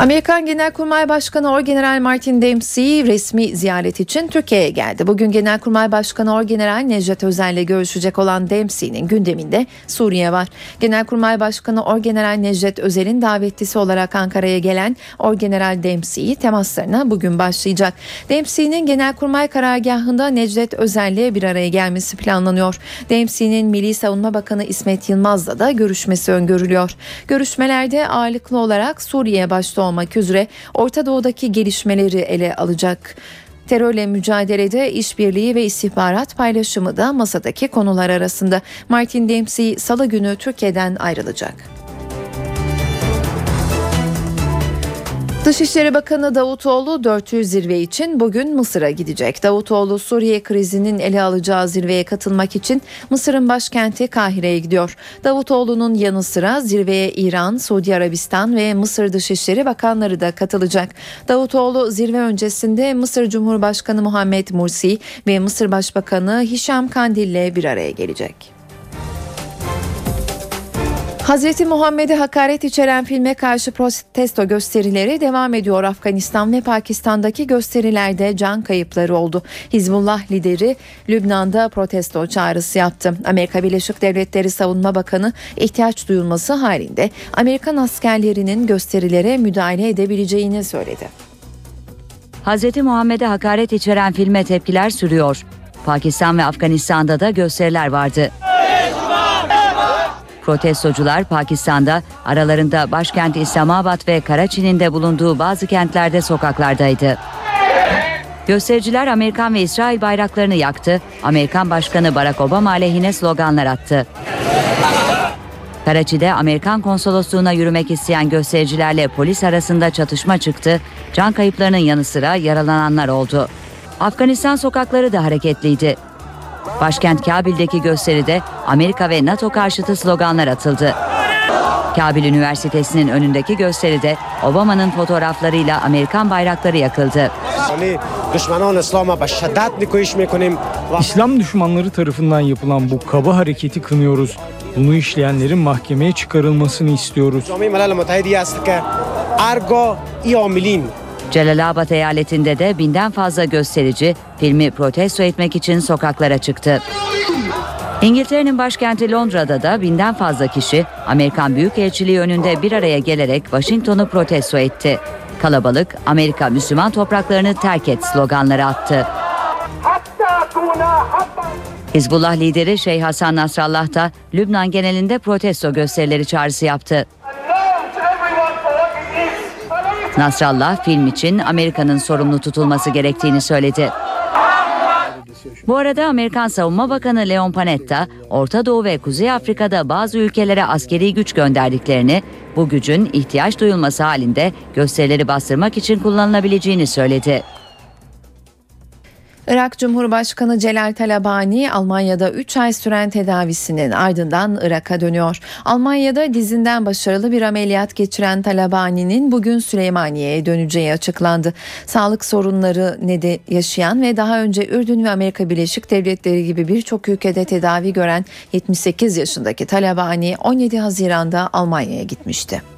Amerikan Genelkurmay Başkanı Orgeneral Martin Dempsey resmi ziyaret için Türkiye'ye geldi. Bugün Genelkurmay Başkanı Orgeneral Necdet Özel ile görüşecek olan Dempsey'nin gündeminde Suriye var. Genelkurmay Başkanı Orgeneral Necdet Özel'in davetlisi olarak Ankara'ya gelen Orgeneral Dempsey temaslarına bugün başlayacak. Dempsey'nin Genelkurmay karargahında Necdet Özel'le bir araya gelmesi planlanıyor. Dempsey'nin Milli Savunma Bakanı İsmet Yılmaz'la da görüşmesi öngörülüyor. Görüşmelerde ağırlıklı olarak Suriye başta olmak üzere Orta Doğu'daki gelişmeleri ele alacak. Terörle mücadelede işbirliği ve istihbarat paylaşımı da masadaki konular arasında. Martin Dempsey salı günü Türkiye'den ayrılacak. Dışişleri Bakanı Davutoğlu 400 zirve için bugün Mısır'a gidecek. Davutoğlu Suriye krizinin ele alacağı zirveye katılmak için Mısır'ın başkenti Kahire'ye gidiyor. Davutoğlu'nun yanı sıra zirveye İran, Suudi Arabistan ve Mısır Dışişleri Bakanları da katılacak. Davutoğlu zirve öncesinde Mısır Cumhurbaşkanı Muhammed Mursi ve Mısır Başbakanı Hişam Kandil ile bir araya gelecek. Hazreti Muhammed'e hakaret içeren filme karşı protesto gösterileri devam ediyor. Afganistan ve Pakistan'daki gösterilerde can kayıpları oldu. Hizbullah lideri Lübnan'da protesto çağrısı yaptı. Amerika Birleşik Devletleri Savunma Bakanı ihtiyaç duyulması halinde Amerikan askerlerinin gösterilere müdahale edebileceğini söyledi. Hz. Muhammed'e hakaret içeren filme tepkiler sürüyor. Pakistan ve Afganistan'da da gösteriler vardı. Protestocular Pakistan'da aralarında başkent İslamabad ve Karaçi'nin de bulunduğu bazı kentlerde sokaklardaydı. Göstericiler Amerikan ve İsrail bayraklarını yaktı, Amerikan Başkanı Barack Obama aleyhine sloganlar attı. Karaçi'de Amerikan konsolosluğuna yürümek isteyen göstericilerle polis arasında çatışma çıktı, can kayıplarının yanı sıra yaralananlar oldu. Afganistan sokakları da hareketliydi. Başkent Kabil'deki gösteride Amerika ve NATO karşıtı sloganlar atıldı. Kabil Üniversitesi'nin önündeki gösteride Obama'nın fotoğraflarıyla Amerikan bayrakları yakıldı. İslam düşmanları tarafından yapılan bu kaba hareketi kınıyoruz. Bunu işleyenlerin mahkemeye çıkarılmasını istiyoruz. Celalabad eyaletinde de binden fazla gösterici filmi protesto etmek için sokaklara çıktı. İngiltere'nin başkenti Londra'da da binden fazla kişi Amerikan Büyükelçiliği önünde bir araya gelerek Washington'u protesto etti. Kalabalık Amerika Müslüman topraklarını terk et sloganları attı. Hizbullah lideri Şeyh Hasan Nasrallah da Lübnan genelinde protesto gösterileri çağrısı yaptı. Nasrallah film için Amerika'nın sorumlu tutulması gerektiğini söyledi. Bu arada Amerikan Savunma Bakanı Leon Panetta, Orta Doğu ve Kuzey Afrika'da bazı ülkelere askeri güç gönderdiklerini, bu gücün ihtiyaç duyulması halinde gösterileri bastırmak için kullanılabileceğini söyledi. Irak Cumhurbaşkanı Celal Talabani Almanya'da 3 ay süren tedavisinin ardından Irak'a dönüyor. Almanya'da dizinden başarılı bir ameliyat geçiren Talabani'nin bugün Süleymaniye'ye döneceği açıklandı. Sağlık sorunları nede yaşayan ve daha önce Ürdün ve Amerika Birleşik Devletleri gibi birçok ülkede tedavi gören 78 yaşındaki Talabani 17 Haziran'da Almanya'ya gitmişti.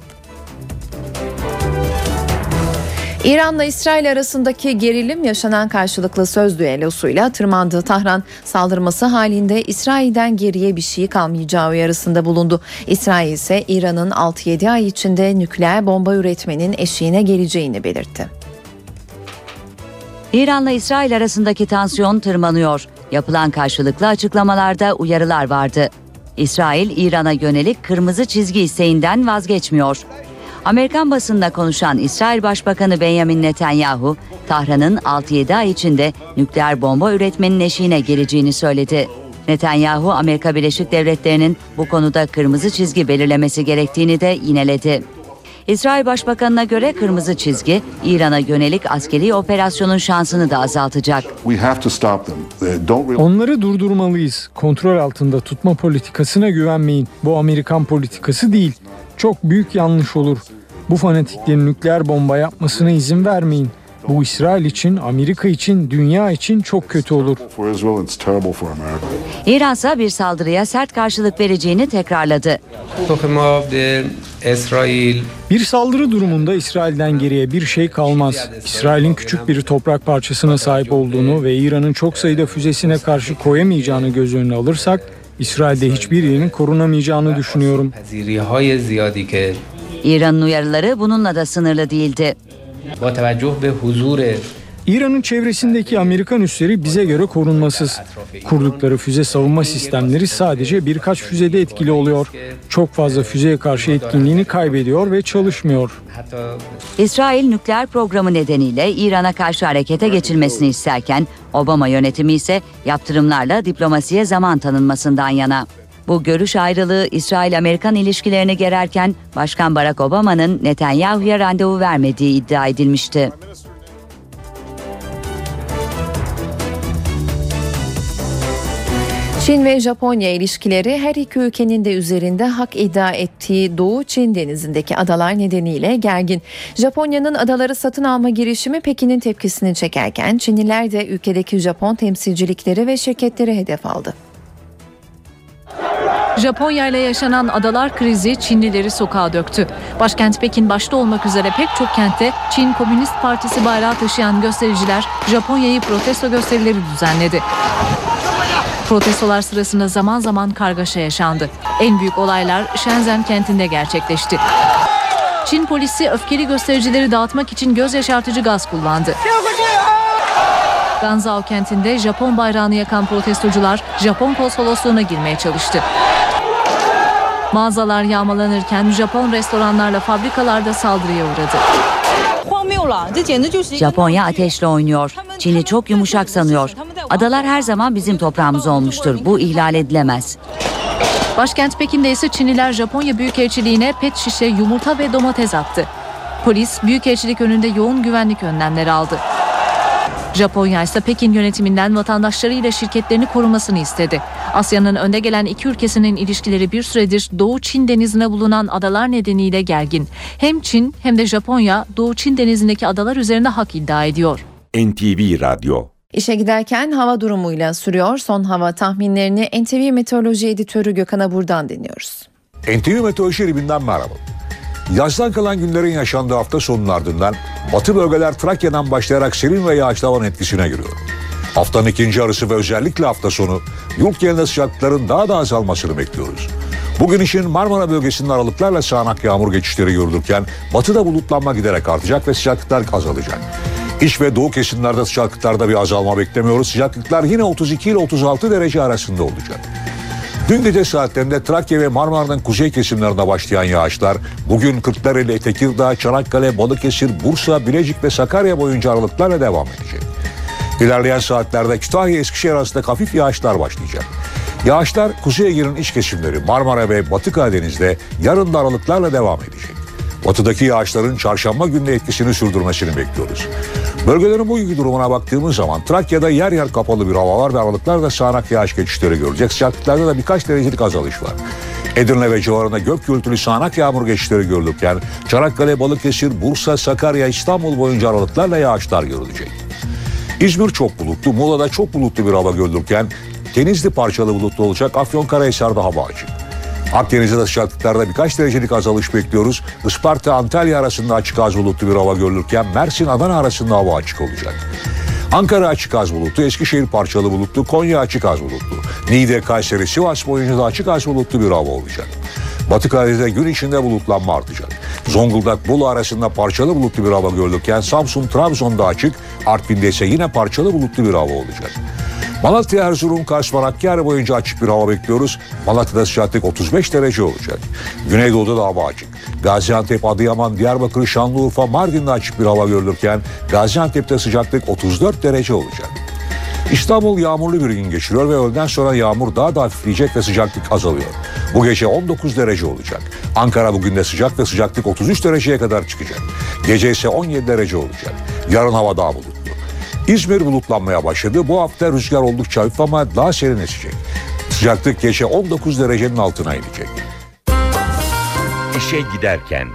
İran'la İsrail arasındaki gerilim yaşanan karşılıklı söz düellosuyla tırmandı. Tahran saldırması halinde İsrail'den geriye bir şey kalmayacağı uyarısında bulundu. İsrail ise İran'ın 6-7 ay içinde nükleer bomba üretmenin eşiğine geleceğini belirtti. İran'la İsrail arasındaki tansiyon tırmanıyor. Yapılan karşılıklı açıklamalarda uyarılar vardı. İsrail, İran'a yönelik kırmızı çizgi isteğinden vazgeçmiyor. Amerikan basında konuşan İsrail Başbakanı Benjamin Netanyahu, Tahran'ın 6-7 ay içinde nükleer bomba üretmenin eşiğine geleceğini söyledi. Netanyahu, Amerika Birleşik Devletleri'nin bu konuda kırmızı çizgi belirlemesi gerektiğini de yineledi. İsrail Başbakanı'na göre kırmızı çizgi İran'a yönelik askeri operasyonun şansını da azaltacak. Onları durdurmalıyız. Kontrol altında tutma politikasına güvenmeyin. Bu Amerikan politikası değil. Çok büyük yanlış olur. Bu fanatiklerin nükleer bomba yapmasına izin vermeyin. Bu İsrail için, Amerika için, dünya için çok kötü olur. İran ise bir saldırıya sert karşılık vereceğini tekrarladı. Bir saldırı durumunda İsrail'den geriye bir şey kalmaz. İsrail'in küçük bir toprak parçasına sahip olduğunu ve İran'ın çok sayıda füzesine karşı koyamayacağını göz önüne alırsak, İsrail'de hiçbir yerin korunamayacağını düşünüyorum. İran'ın uyarıları bununla da sınırlı değildi. İran'ın çevresindeki Amerikan üsleri bize göre korunmasız. Kurdukları füze savunma sistemleri sadece birkaç füzede etkili oluyor. Çok fazla füzeye karşı etkinliğini kaybediyor ve çalışmıyor. İsrail nükleer programı nedeniyle İran'a karşı harekete geçilmesini isterken Obama yönetimi ise yaptırımlarla diplomasiye zaman tanınmasından yana. Bu görüş ayrılığı İsrail-Amerikan ilişkilerini gererken Başkan Barack Obama'nın Netanyahu'ya randevu vermediği iddia edilmişti. Çin ve Japonya ilişkileri her iki ülkenin de üzerinde hak iddia ettiği Doğu Çin denizindeki adalar nedeniyle gergin. Japonya'nın adaları satın alma girişimi Pekin'in tepkisini çekerken Çinliler de ülkedeki Japon temsilcilikleri ve şirketleri hedef aldı. Japonya ile yaşanan adalar krizi Çinlileri sokağa döktü. Başkent Pekin başta olmak üzere pek çok kentte Çin Komünist Partisi bayrağı taşıyan göstericiler Japonya'yı protesto gösterileri düzenledi. Protestolar sırasında zaman zaman kargaşa yaşandı. En büyük olaylar Shenzhen kentinde gerçekleşti. Çin polisi öfkeli göstericileri dağıtmak için göz yaşartıcı gaz kullandı. Ganzhou kentinde Japon bayrağını yakan protestocular Japon konsolosluğuna girmeye çalıştı. Mağazalar yağmalanırken Japon restoranlarla fabrikalarda saldırıya uğradı. Japonya ateşle oynuyor. Çin'i çok yumuşak sanıyor. Adalar her zaman bizim toprağımız olmuştur. Bu ihlal edilemez. Başkent Pekin'de ise Çinliler Japonya Büyükelçiliğine pet şişe, yumurta ve domates attı. Polis Büyükelçilik önünde yoğun güvenlik önlemleri aldı. Japonya ise Pekin yönetiminden vatandaşlarıyla şirketlerini korumasını istedi. Asya'nın önde gelen iki ülkesinin ilişkileri bir süredir Doğu Çin denizine bulunan adalar nedeniyle gergin. Hem Çin hem de Japonya Doğu Çin denizindeki adalar üzerinde hak iddia ediyor. NTV Radyo İşe giderken hava durumuyla sürüyor. Son hava tahminlerini NTV Meteoroloji Editörü Gökhan Abur'dan dinliyoruz. NTV Meteoroloji ekibinden merhaba. Yazdan kalan günlerin yaşandığı hafta sonunun ardından batı bölgeler Trakya'dan başlayarak serin ve yağışlı havanın etkisine giriyor. Haftanın ikinci yarısı ve özellikle hafta sonu yurt genelinde sıcaklıkların daha da azalmasını bekliyoruz. Bugün için Marmara bölgesinin aralıklarla sağanak yağmur geçişleri görülürken batıda bulutlanma giderek artacak ve sıcaklıklar azalacak. İç ve doğu kesimlerde sıcaklıklarda bir azalma beklemiyoruz. Sıcaklıklar yine 32 ile 36 derece arasında olacak. Dün gece saatlerinde Trakya ve Marmara'nın kuzey kesimlerinde başlayan yağışlar bugün Kırklareli, Tekirdağ, Çanakkale, Balıkesir, Bursa, Bilecik ve Sakarya boyunca aralıklarla devam edecek. İlerleyen saatlerde Kütahya, Eskişehir arasında hafif yağışlar başlayacak. Yağışlar Kuzey Ege'nin iç kesimleri Marmara ve Batı Karadeniz'de yarın da aralıklarla devam edecek. Batıdaki yağışların çarşamba günü etkisini sürdürmesini bekliyoruz. Bölgelerin bugünkü durumuna baktığımız zaman Trakya'da yer yer kapalı bir hava var ve aralıklarla sağanak yağış geçişleri görecek. Sıcaklıklarda da birkaç derecelik azalış var. Edirne ve civarında gök gürültülü sağanak yağmur geçişleri görülürken Çanakkale, Balıkesir, Bursa, Sakarya, İstanbul boyunca aralıklarla yağışlar görülecek. İzmir çok bulutlu, Muğla'da çok bulutlu bir hava görülürken Denizli parçalı bulutlu olacak, Afyonkarahisar'da hava açık. Akdeniz'de de sıcaklıklarda birkaç derecelik azalış bekliyoruz. Isparta, Antalya arasında açık az bulutlu bir hava görülürken Mersin, Adana arasında hava açık olacak. Ankara açık az bulutlu, Eskişehir parçalı bulutlu, Konya açık az bulutlu. Niğde, Kayseri, Sivas boyunca da açık az bulutlu bir hava olacak. Batı Karadeniz'de gün içinde bulutlanma artacak. Zonguldak, Bolu arasında parçalı bulutlu bir hava görülürken Samsun, Trabzon'da açık, Artvin'de ise yine parçalı bulutlu bir hava olacak. Malatya, Erzurum, Kars, Hakkari boyunca açık bir hava bekliyoruz. Malatya'da sıcaklık 35 derece olacak. Güneydoğu'da da hava açık. Gaziantep, Adıyaman, Diyarbakır, Şanlıurfa, Mardin'de açık bir hava görülürken Gaziantep'te sıcaklık 34 derece olacak. İstanbul yağmurlu bir gün geçiriyor ve öğleden sonra yağmur daha da hafifleyecek ve sıcaklık azalıyor. Bu gece 19 derece olacak. Ankara bugün de sıcak ve sıcaklık 33 dereceye kadar çıkacak. Gece ise 17 derece olacak. Yarın hava daha bulutlu. İzmir bulutlanmaya başladı. Bu hafta rüzgar oldukça hafif ama daha serin esecek. Sıcaklık gece 19 derecenin altına inecek. İşe giderken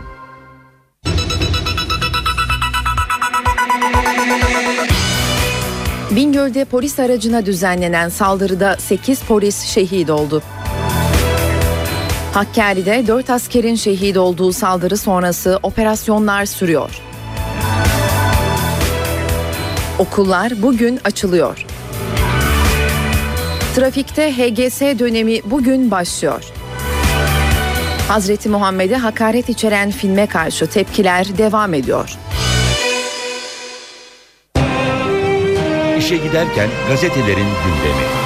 Bingöl'de polis aracına düzenlenen saldırıda 8 polis şehit oldu. Hakkari'de 4 askerin şehit olduğu saldırı sonrası operasyonlar sürüyor. Okullar bugün açılıyor. Trafikte HGS dönemi bugün başlıyor. Hazreti Muhammed'e hakaret içeren filme karşı tepkiler devam ediyor. İşe giderken gazetelerin gündemi.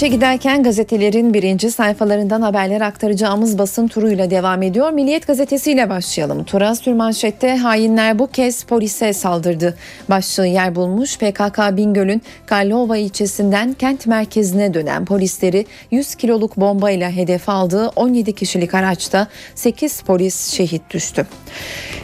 İşe giderken gazetelerin birinci sayfalarından haberler aktaracağımız basın turuyla devam ediyor. Milliyet gazetesiyle başlayalım. Tura sürmanşette hainler bu kez polise saldırdı. Başlığı yer bulmuş PKK Bingöl'ün Karlova ilçesinden kent merkezine dönen polisleri 100 kiloluk bombayla hedef aldığı 17 kişilik araçta 8 polis şehit düştü.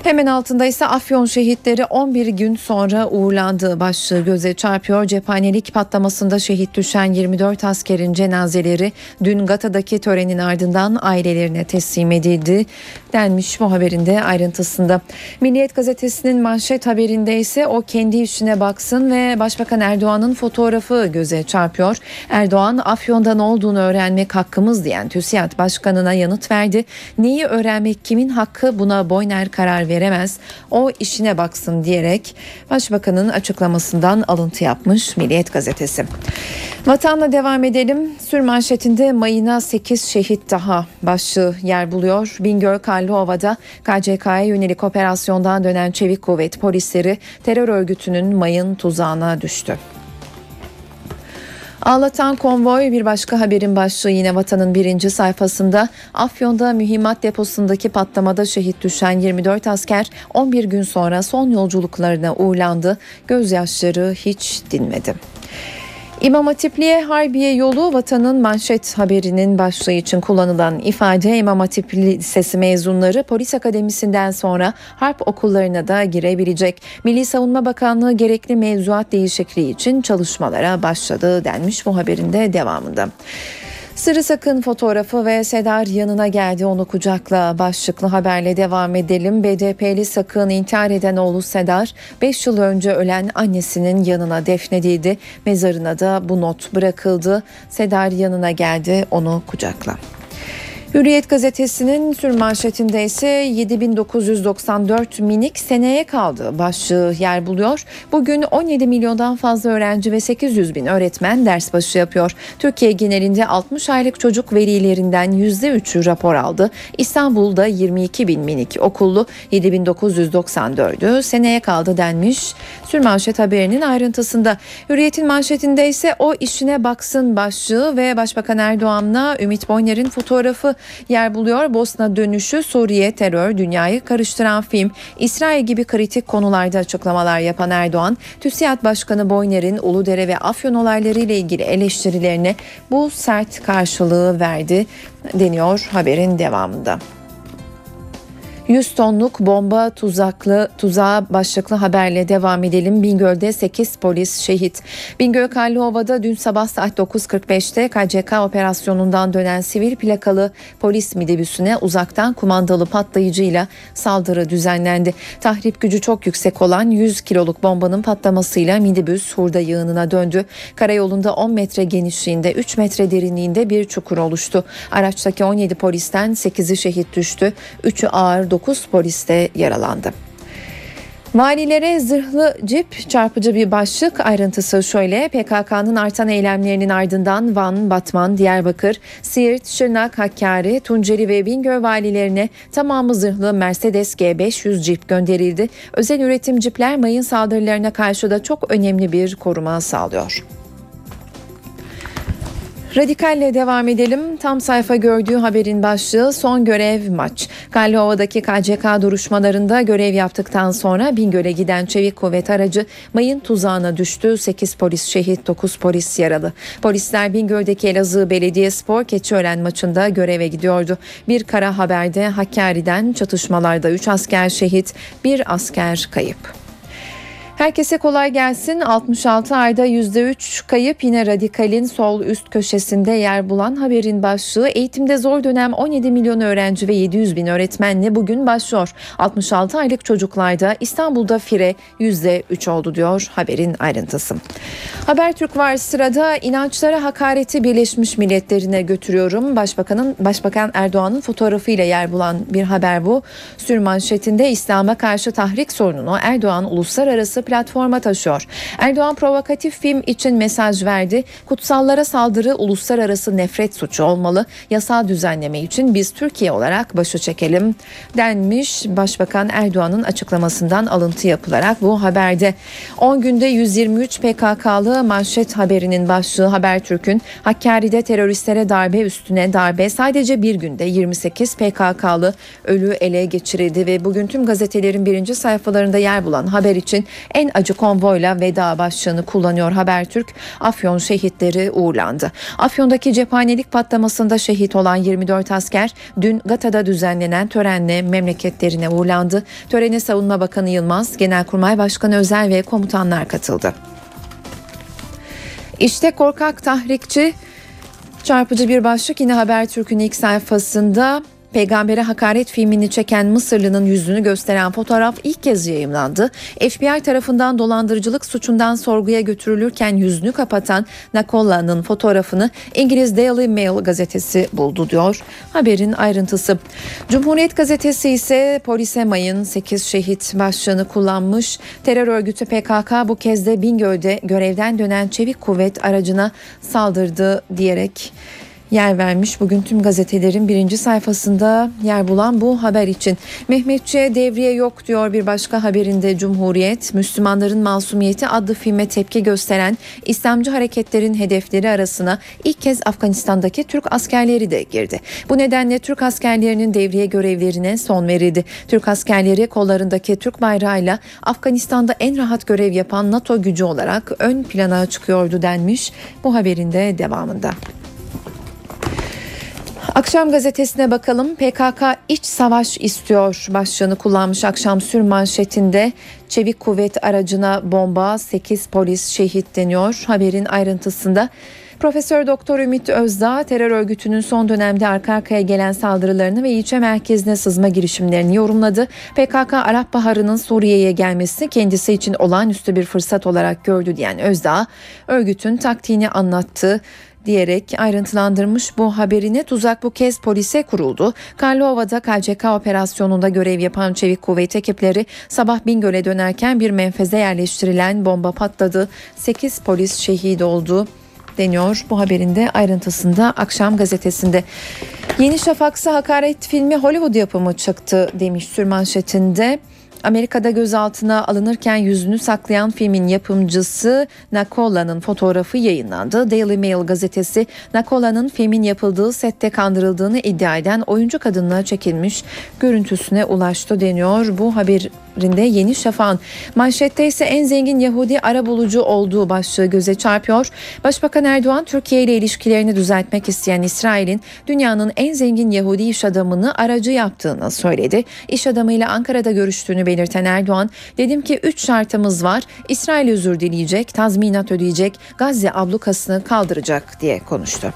Hemen altında ise Afyon şehitleri 11 gün sonra uğurlandığı başlığı göze çarpıyor. Cephanelik patlamasında şehit düşen 24 asker askerin cenazeleri dün Gata'daki törenin ardından ailelerine teslim edildi denmiş bu haberin de ayrıntısında. Milliyet gazetesinin manşet haberinde ise o kendi işine baksın ve Başbakan Erdoğan'ın fotoğrafı göze çarpıyor. Erdoğan Afyon'da ne olduğunu öğrenmek hakkımız diyen TÜSİAD Başkanı'na yanıt verdi. Neyi öğrenmek kimin hakkı buna Boyner karar veremez. O işine baksın diyerek Başbakanın açıklamasından alıntı yapmış Milliyet gazetesi. Vatanla devam edelim. Sür manşetinde mayına 8 şehit daha başlığı yer buluyor. Bingöl Karlıova'da KCK'ya yönelik operasyondan dönen çevik kuvvet polisleri terör örgütünün mayın tuzağına düştü. Ağlatan konvoy bir başka haberin başlığı yine vatanın birinci sayfasında Afyon'da mühimmat deposundaki patlamada şehit düşen 24 asker 11 gün sonra son yolculuklarına uğurlandı. Gözyaşları hiç dinmedi. İmam Hatipli'ye Harbiye yolu vatanın manşet haberinin başlığı için kullanılan ifade İmam Hatip Lisesi mezunları polis akademisinden sonra harp okullarına da girebilecek. Milli Savunma Bakanlığı gerekli mevzuat değişikliği için çalışmalara başladı denmiş bu haberin de devamında. Sırı Sakın fotoğrafı ve Sedar yanına geldi onu kucakla başlıklı haberle devam edelim. BDP'li Sakın intihar eden oğlu Sedar 5 yıl önce ölen annesinin yanına defnedildi. Mezarına da bu not bırakıldı. Sedar yanına geldi onu kucakla. Hürriyet gazetesinin sür manşetinde ise 7994 minik seneye kaldı başlığı yer buluyor. Bugün 17 milyondan fazla öğrenci ve 800 bin öğretmen ders başı yapıyor. Türkiye genelinde 60 aylık çocuk velilerinden %3'ü rapor aldı. İstanbul'da 22 bin minik okullu 7994'ü seneye kaldı denmiş. Sür manşet haberinin ayrıntısında. Hürriyet'in manşetinde ise o işine baksın başlığı ve Başbakan Erdoğan'la Ümit Boyner'in fotoğrafı yer buluyor. Bosna dönüşü, Suriye, terör, dünyayı karıştıran film, İsrail gibi kritik konularda açıklamalar yapan Erdoğan, TÜSİAD Başkanı Boyner'in Uludere ve Afyon olayları ile ilgili eleştirilerine bu sert karşılığı verdi deniyor haberin devamında. 100 tonluk bomba tuzaklı tuzağa başlıklı haberle devam edelim. Bingöl'de 8 polis şehit. Bingöl Karlıova'da dün sabah saat 9.45'te KCK operasyonundan dönen sivil plakalı polis midibüsüne uzaktan kumandalı patlayıcıyla saldırı düzenlendi. Tahrip gücü çok yüksek olan 100 kiloluk bombanın patlamasıyla midibüs hurda yığınına döndü. Karayolunda 10 metre genişliğinde 3 metre derinliğinde bir çukur oluştu. Araçtaki 17 polisten 8'i şehit düştü. 3'ü ağır 9 polis de yaralandı. Valilere zırhlı cip çarpıcı bir başlık ayrıntısı şöyle PKK'nın artan eylemlerinin ardından Van, Batman, Diyarbakır, Siirt, Şırnak, Hakkari, Tunceli ve Bingöl valilerine tamamı zırhlı Mercedes G500 cip gönderildi. Özel üretim cipler mayın saldırılarına karşı da çok önemli bir koruma sağlıyor. Radikalle devam edelim. Tam sayfa gördüğü haberin başlığı son görev maç. Karlıova'daki KCK duruşmalarında görev yaptıktan sonra Bingöl'e giden çevik kuvvet aracı mayın tuzağına düştü. 8 polis şehit 9 polis yaralı. Polisler Bingöl'deki Elazığ Belediyespor Keçiören maçında göreve gidiyordu. Bir kara haberde Hakkari'den çatışmalarda 3 asker şehit, 1 asker kayıp. Herkese kolay gelsin. 66 ayda %3 kayıp yine radikalin sol üst köşesinde yer bulan haberin başlığı eğitimde zor dönem 17 milyon öğrenci ve 700 bin öğretmenle bugün başlıyor. 66 aylık çocuklarda İstanbul'da fire %3 oldu diyor haberin ayrıntısı. Habertürk var sırada inançlara hakareti Birleşmiş Milletler'ine götürüyorum. Başbakanın Başbakan Erdoğan'ın fotoğrafıyla yer bulan bir haber bu. Sür manşetinde İslam'a karşı tahrik sorununu Erdoğan uluslararası platforma taşıyor. Erdoğan provokatif film için mesaj verdi. Kutsallara saldırı uluslararası nefret suçu olmalı. Yasal düzenleme için biz Türkiye olarak başı çekelim denmiş. Başbakan Erdoğan'ın açıklamasından alıntı yapılarak bu haberde 10 günde 123 PKK'lı manşet haberinin başlığı Habertürk'ün Hakkari'de teröristlere darbe üstüne darbe sadece bir günde 28 PKK'lı ölü ele geçirildi ve bugün tüm gazetelerin birinci sayfalarında yer bulan haber için en acı konvoyla veda başlığını kullanıyor Habertürk. Afyon şehitleri uğurlandı. Afyon'daki cephanelik patlamasında şehit olan 24 asker dün Gata'da düzenlenen törenle memleketlerine uğurlandı. Törene Savunma Bakanı Yılmaz, Genelkurmay Başkanı Özel ve komutanlar katıldı. İşte korkak tahrikçi Çarpıcı bir başlık yine Habertürk'ün ilk sayfasında Peygambere hakaret filmini çeken Mısırlı'nın yüzünü gösteren fotoğraf ilk kez yayımlandı. FBI tarafından dolandırıcılık suçundan sorguya götürülürken yüzünü kapatan Nakolla'nın fotoğrafını İngiliz Daily Mail gazetesi buldu diyor. Haberin ayrıntısı. Cumhuriyet gazetesi ise polise mayın 8 şehit başlığını kullanmış. Terör örgütü PKK bu kez de Bingöl'de görevden dönen çevik kuvvet aracına saldırdı diyerek yer vermiş. Bugün tüm gazetelerin birinci sayfasında yer bulan bu haber için. Mehmetçi'ye devriye yok diyor bir başka haberinde Cumhuriyet. Müslümanların Masumiyeti adlı filme tepki gösteren İslamcı hareketlerin hedefleri arasına ilk kez Afganistan'daki Türk askerleri de girdi. Bu nedenle Türk askerlerinin devriye görevlerine son verildi. Türk askerleri kollarındaki Türk bayrağıyla Afganistan'da en rahat görev yapan NATO gücü olarak ön plana çıkıyordu denmiş bu haberin de devamında. Akşam gazetesine bakalım. PKK iç savaş istiyor başlığını kullanmış akşam sür manşetinde. Çevik kuvvet aracına bomba 8 polis şehit deniyor. Haberin ayrıntısında Profesör Doktor Ümit Özdağ terör örgütünün son dönemde arka arkaya gelen saldırılarını ve ilçe merkezine sızma girişimlerini yorumladı. PKK Arap Baharı'nın Suriye'ye gelmesi kendisi için olağanüstü bir fırsat olarak gördü diyen Özdağ, örgütün taktiğini anlattı diyerek ayrıntılandırmış bu haberini tuzak bu kez polise kuruldu. Karlova'da KCK operasyonunda görev yapan çevik kuvvet ekipleri sabah Bingöl'e dönerken bir menfeze yerleştirilen bomba patladı. 8 polis şehit oldu deniyor bu haberin de ayrıntısında akşam gazetesinde. Yeni Şafak'sa hakaret filmi Hollywood yapımı çıktı demiş sürmanşetinde. Amerika'da gözaltına alınırken yüzünü saklayan filmin yapımcısı Nakola'nın fotoğrafı yayınlandı. Daily Mail gazetesi Nakola'nın filmin yapıldığı sette kandırıldığını iddia eden oyuncu kadınla çekilmiş görüntüsüne ulaştı deniyor. Bu haberinde Yeni Şafak'ın manşette ise en zengin Yahudi arabulucu olduğu başlığı göze çarpıyor. Başbakan Erdoğan Türkiye ile ilişkilerini düzeltmek isteyen İsrail'in dünyanın en zengin Yahudi iş adamını aracı yaptığını söyledi. İş adamıyla Ankara'da görüştüğünü belirten Erdoğan, dedim ki 3 şartımız var. İsrail özür dileyecek, tazminat ödeyecek, Gazze ablukasını kaldıracak diye konuştu.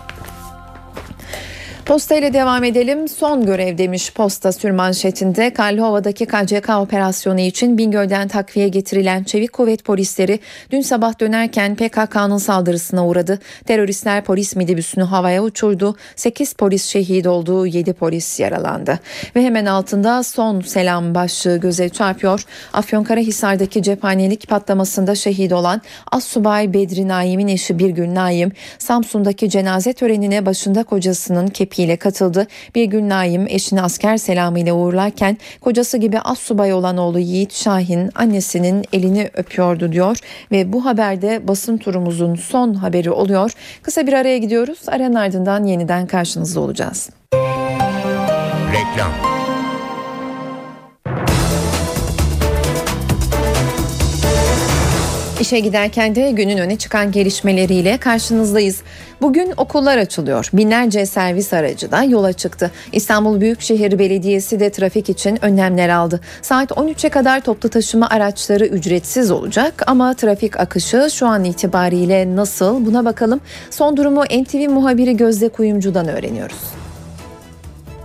Posta ile devam edelim. Son görev demiş posta sürmanşetinde. Karlova'daki KCK operasyonu için Bingöl'den takviye getirilen çevik kuvvet polisleri dün sabah dönerken PKK'nın saldırısına uğradı. Teröristler polis midibüsünü havaya uçurdu. 8 polis şehit oldu, 7 polis yaralandı. Ve hemen altında son selam başlığı göze çarpıyor. Afyonkarahisar'daki cephanelik patlamasında şehit olan Assubay Bedri Naim'in eşi Birgül Naim, Samsun'daki cenaze törenine başında kocasının kepi ile katıldı. Bir gün Naim eşini asker selamıyla uğurlarken kocası gibi az subay olan oğlu Yiğit Şahin annesinin elini öpüyordu diyor ve bu haberde basın turumuzun son haberi oluyor. Kısa bir araya gidiyoruz. Aranın ardından yeniden karşınızda olacağız. Reklam İşe giderken de günün öne çıkan gelişmeleriyle karşınızdayız. Bugün okullar açılıyor. Binlerce servis aracı da yola çıktı. İstanbul Büyükşehir Belediyesi de trafik için önlemler aldı. Saat 13'e kadar toplu taşıma araçları ücretsiz olacak ama trafik akışı şu an itibariyle nasıl buna bakalım. Son durumu NTV muhabiri Gözde Kuyumcu'dan öğreniyoruz.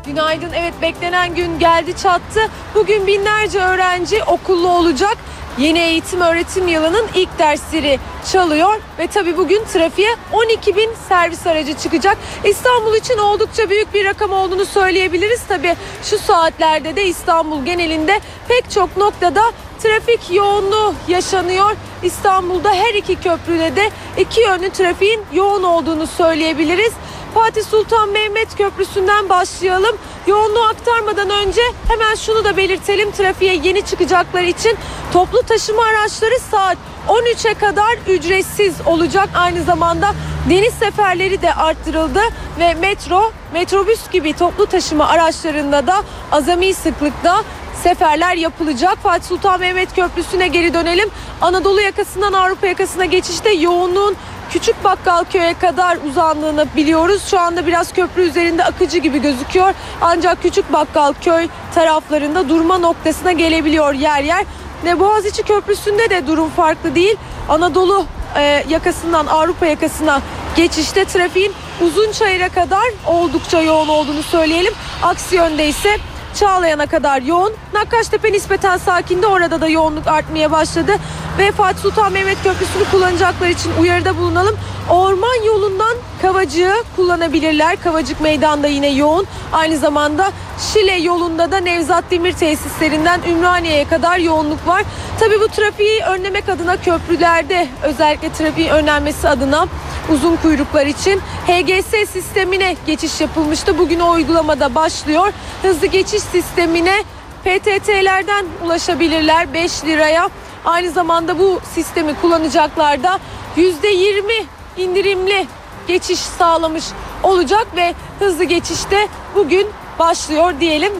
Günaydın. Evet beklenen gün geldi çattı. Bugün binlerce öğrenci okullu olacak. Yeni eğitim öğretim yılının ilk dersleri çalıyor ve tabi bugün trafiğe 12 bin servis aracı çıkacak. İstanbul için oldukça büyük bir rakam olduğunu söyleyebiliriz. Tabi şu saatlerde de İstanbul genelinde pek çok noktada trafik yoğunluğu yaşanıyor. İstanbul'da her iki köprüde de iki yönlü trafiğin yoğun olduğunu söyleyebiliriz. Fatih Sultan Mehmet Köprüsü'nden başlayalım. Yoğunluğu aktarmadan önce hemen şunu da belirtelim. Trafiğe yeni çıkacaklar için toplu taşıma araçları saat 13'e kadar ücretsiz olacak. Aynı zamanda deniz seferleri de arttırıldı ve metro, metrobüs gibi toplu taşıma araçlarında da azami sıklıkta seferler yapılacak. Fatih Sultan Mehmet Köprüsü'ne geri dönelim. Anadolu yakasından Avrupa yakasına geçişte yoğunluğun Küçük Bakkal Köy'e kadar uzandığını biliyoruz. Şu anda biraz köprü üzerinde akıcı gibi gözüküyor. Ancak Küçük Bakkal Köy taraflarında durma noktasına gelebiliyor yer yer. Ve Boğaziçi Köprüsü'nde de durum farklı değil. Anadolu e, yakasından Avrupa yakasına geçişte trafiğin uzun çayıra kadar oldukça yoğun olduğunu söyleyelim. Aksi yönde ise Çağlayan'a kadar yoğun. Nakkaştepe nispeten sakindi. Orada da yoğunluk artmaya başladı. Ve Fatih Sultan Mehmet Köprüsü'nü kullanacaklar için uyarıda bulunalım. Orman yolundan Kavacık'ı kullanabilirler. Kavacık meydanda yine yoğun. Aynı zamanda Şile yolunda da Nevzat Demir tesislerinden Ümraniye'ye kadar yoğunluk var. Tabii bu trafiği önlemek adına köprülerde özellikle trafiğin önlenmesi adına uzun kuyruklar için HGS sistemine geçiş yapılmıştı. Bugün o uygulamada başlıyor. Hızlı geçiş sistemine PTT'lerden ulaşabilirler 5 liraya. Aynı zamanda bu sistemi kullanacaklar da %20 indirimli geçiş sağlamış olacak ve hızlı geçişte bugün başlıyor diyelim.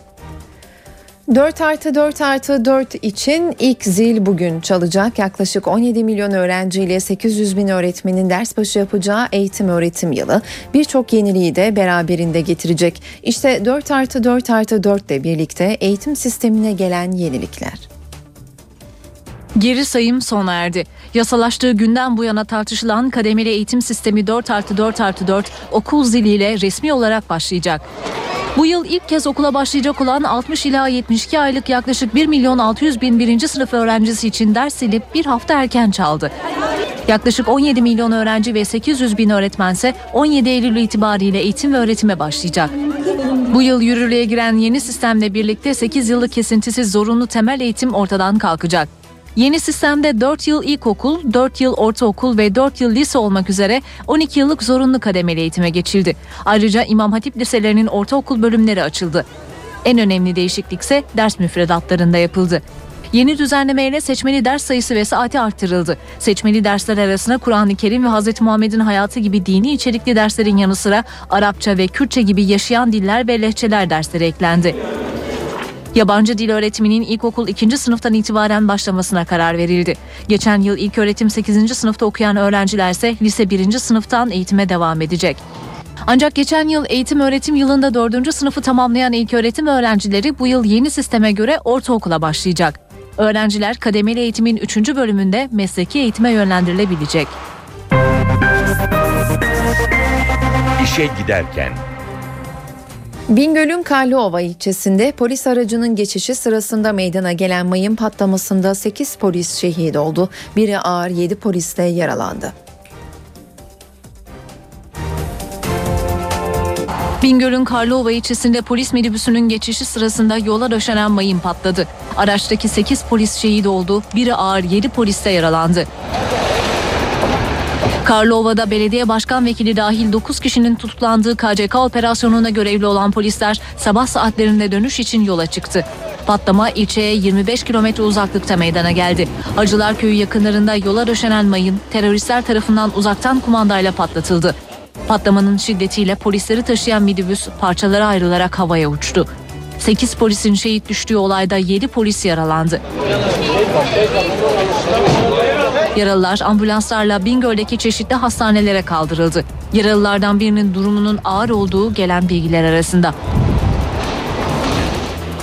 4 artı 4 artı 4 için ilk zil bugün çalacak. Yaklaşık 17 milyon öğrenciyle 800 bin öğretmenin ders başı yapacağı eğitim öğretim yılı birçok yeniliği de beraberinde getirecek. İşte 4 artı 4 artı 4 ile birlikte eğitim sistemine gelen yenilikler. Geri sayım sona erdi. Yasalaştığı günden bu yana tartışılan kademeli eğitim sistemi 4 artı 4 artı 4 okul ziliyle resmi olarak başlayacak. Bu yıl ilk kez okula başlayacak olan 60 ila 72 aylık yaklaşık 1 milyon 600 bin birinci sınıf öğrencisi için ders silip bir hafta erken çaldı. Yaklaşık 17 milyon öğrenci ve 800 bin öğretmense 17 Eylül itibariyle eğitim ve öğretime başlayacak. Bu yıl yürürlüğe giren yeni sistemle birlikte 8 yıllık kesintisiz zorunlu temel eğitim ortadan kalkacak. Yeni sistemde 4 yıl ilkokul, 4 yıl ortaokul ve 4 yıl lise olmak üzere 12 yıllık zorunlu kademeli eğitime geçildi. Ayrıca İmam Hatip liselerinin ortaokul bölümleri açıldı. En önemli değişiklik ise ders müfredatlarında yapıldı. Yeni düzenlemeyle seçmeli ders sayısı ve saati arttırıldı. Seçmeli dersler arasına Kur'an-ı Kerim ve Hz. Muhammed'in hayatı gibi dini içerikli derslerin yanı sıra Arapça ve Kürtçe gibi yaşayan diller ve lehçeler dersleri eklendi. Yabancı dil öğretiminin ilkokul 2. sınıftan itibaren başlamasına karar verildi. Geçen yıl ilk öğretim 8. sınıfta okuyan öğrenciler ise lise 1. sınıftan eğitime devam edecek. Ancak geçen yıl eğitim öğretim yılında 4. sınıfı tamamlayan ilk öğretim öğrencileri bu yıl yeni sisteme göre ortaokula başlayacak. Öğrenciler kademeli eğitimin 3. bölümünde mesleki eğitime yönlendirilebilecek. İşe giderken Bingöl'ün Karlıova ilçesinde polis aracının geçişi sırasında meydana gelen mayın patlamasında 8 polis şehit oldu. Biri ağır 7 polis de yaralandı. Bingöl'ün Karlıova ilçesinde polis minibüsünün geçişi sırasında yola döşenen mayın patladı. Araçtaki 8 polis şehit oldu, biri ağır 7 polis de yaralandı. Karlova'da belediye başkan vekili dahil 9 kişinin tutuklandığı KCK operasyonuna görevli olan polisler sabah saatlerinde dönüş için yola çıktı. Patlama ilçeye 25 kilometre uzaklıkta meydana geldi. Acılar Köyü yakınlarında yola döşenen mayın teröristler tarafından uzaktan kumandayla patlatıldı. Patlamanın şiddetiyle polisleri taşıyan minibüs parçalara ayrılarak havaya uçtu. 8 polisin şehit düştüğü olayda 7 polis yaralandı. Yaralılar ambulanslarla Bingöl'deki çeşitli hastanelere kaldırıldı. Yaralılardan birinin durumunun ağır olduğu gelen bilgiler arasında.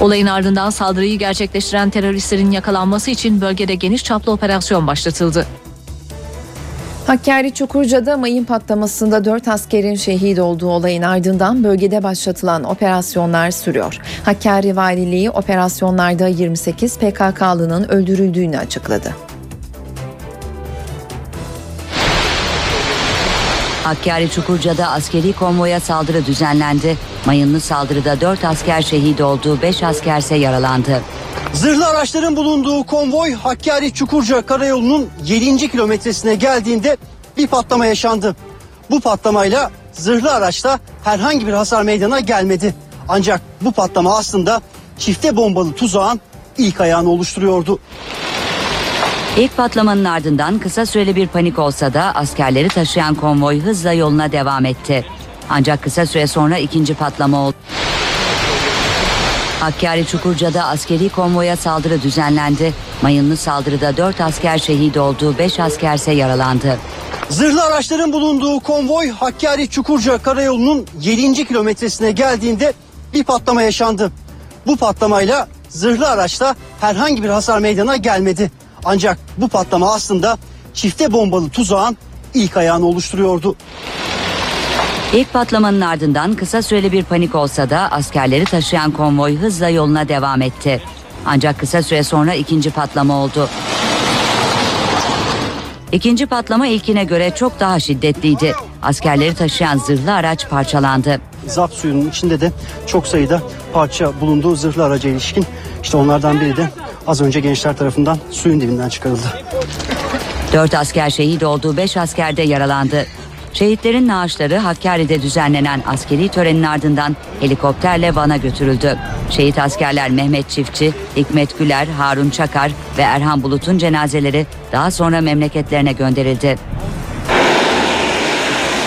Olayın ardından saldırıyı gerçekleştiren teröristlerin yakalanması için bölgede geniş çaplı operasyon başlatıldı. Hakkari Çukurca'da mayın patlamasında 4 askerin şehit olduğu olayın ardından bölgede başlatılan operasyonlar sürüyor. Hakkari Valiliği operasyonlarda 28 PKK'lının öldürüldüğünü açıkladı. Hakkari Çukurca'da askeri konvoya saldırı düzenlendi. Mayınlı saldırıda 4 asker şehit oldu, 5 askerse yaralandı. Zırhlı araçların bulunduğu konvoy Hakkari Çukurca Karayolu'nun 7. kilometresine geldiğinde bir patlama yaşandı. Bu patlamayla zırhlı araçta herhangi bir hasar meydana gelmedi. Ancak bu patlama aslında çifte bombalı tuzağın ilk ayağını oluşturuyordu. İlk patlamanın ardından kısa süreli bir panik olsa da askerleri taşıyan konvoy hızla yoluna devam etti. Ancak kısa süre sonra ikinci patlama oldu. Hakkari Çukurca'da askeri konvoya saldırı düzenlendi. Mayınlı saldırıda 4 asker şehit oldu, 5 askerse yaralandı. Zırhlı araçların bulunduğu konvoy Hakkari Çukurca Karayolu'nun 7. kilometresine geldiğinde bir patlama yaşandı. Bu patlamayla zırhlı araçta herhangi bir hasar meydana gelmedi. Ancak bu patlama aslında çifte bombalı tuzağın ilk ayağını oluşturuyordu. İlk patlamanın ardından kısa süreli bir panik olsa da askerleri taşıyan konvoy hızla yoluna devam etti. Ancak kısa süre sonra ikinci patlama oldu. İkinci patlama ilkine göre çok daha şiddetliydi. Askerleri taşıyan zırhlı araç parçalandı. Zap suyunun içinde de çok sayıda parça bulunduğu zırhlı araca ilişkin. İşte onlardan biri de az önce gençler tarafından suyun dibinden çıkarıldı. Dört asker şehit olduğu beş asker de yaralandı. Şehitlerin naaşları Hakkari'de düzenlenen askeri törenin ardından helikopterle Van'a götürüldü. Şehit askerler Mehmet Çiftçi, Hikmet Güler, Harun Çakar ve Erhan Bulut'un cenazeleri daha sonra memleketlerine gönderildi.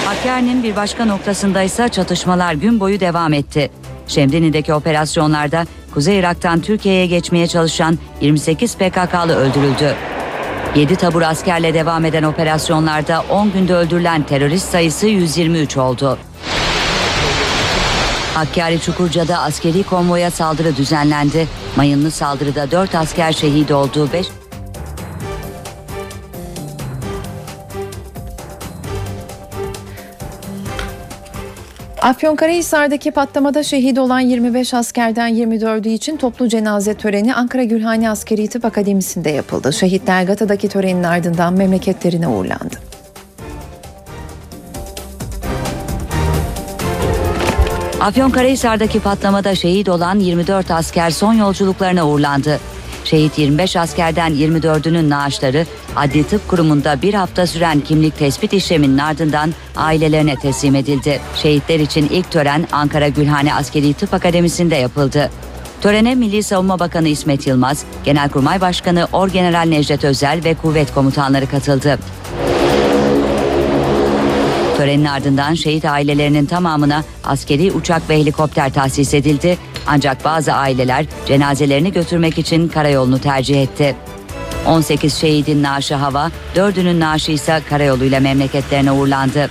Hakkari'nin bir başka noktasında ise çatışmalar gün boyu devam etti. Şemdini'deki operasyonlarda Kuzey Irak'tan Türkiye'ye geçmeye çalışan 28 PKK'lı öldürüldü. 7 tabur askerle devam eden operasyonlarda 10 günde öldürülen terörist sayısı 123 oldu. Hakkari Çukurca'da askeri konvoya saldırı düzenlendi. Mayınlı saldırıda 4 asker şehit oldu. 5 Afyonkarahisar'daki patlamada şehit olan 25 askerden 24'ü için toplu cenaze töreni Ankara Gülhane Askeri Tıp Akademisi'nde yapıldı. Şehitler Gata'daki törenin ardından memleketlerine uğurlandı. Afyonkarahisar'daki patlamada şehit olan 24 asker son yolculuklarına uğurlandı. Şehit 25 askerden 24'ünün naaşları Adli Tıp Kurumu'nda bir hafta süren kimlik tespit işleminin ardından ailelerine teslim edildi. Şehitler için ilk tören Ankara Gülhane Askeri Tıp Akademisi'nde yapıldı. Törene Milli Savunma Bakanı İsmet Yılmaz, Genelkurmay Başkanı Orgeneral Necdet Özel ve kuvvet komutanları katıldı. Törenin ardından şehit ailelerinin tamamına askeri uçak ve helikopter tahsis edildi. Ancak bazı aileler cenazelerini götürmek için karayolunu tercih etti. 18 şehidin naaşı hava, 4'ünün naaşı ise karayoluyla memleketlerine uğurlandı.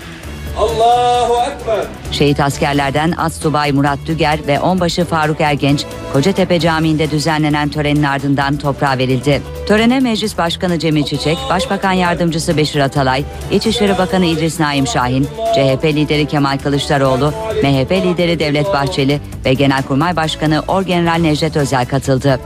Allahu Ekber. Şehit askerlerden Astubay Murat Düger ve Onbaşı Faruk Ergenç, Kocatepe Camii'nde düzenlenen törenin ardından toprağa verildi. Törene Meclis Başkanı Cemil Çiçek, Başbakan Yardımcısı Beşir Atalay, İçişleri Bakanı İdris Naim Şahin, CHP lideri Kemal Kılıçdaroğlu, MHP lideri Devlet Bahçeli ve Genelkurmay Başkanı Orgeneral Necdet Özel katıldı.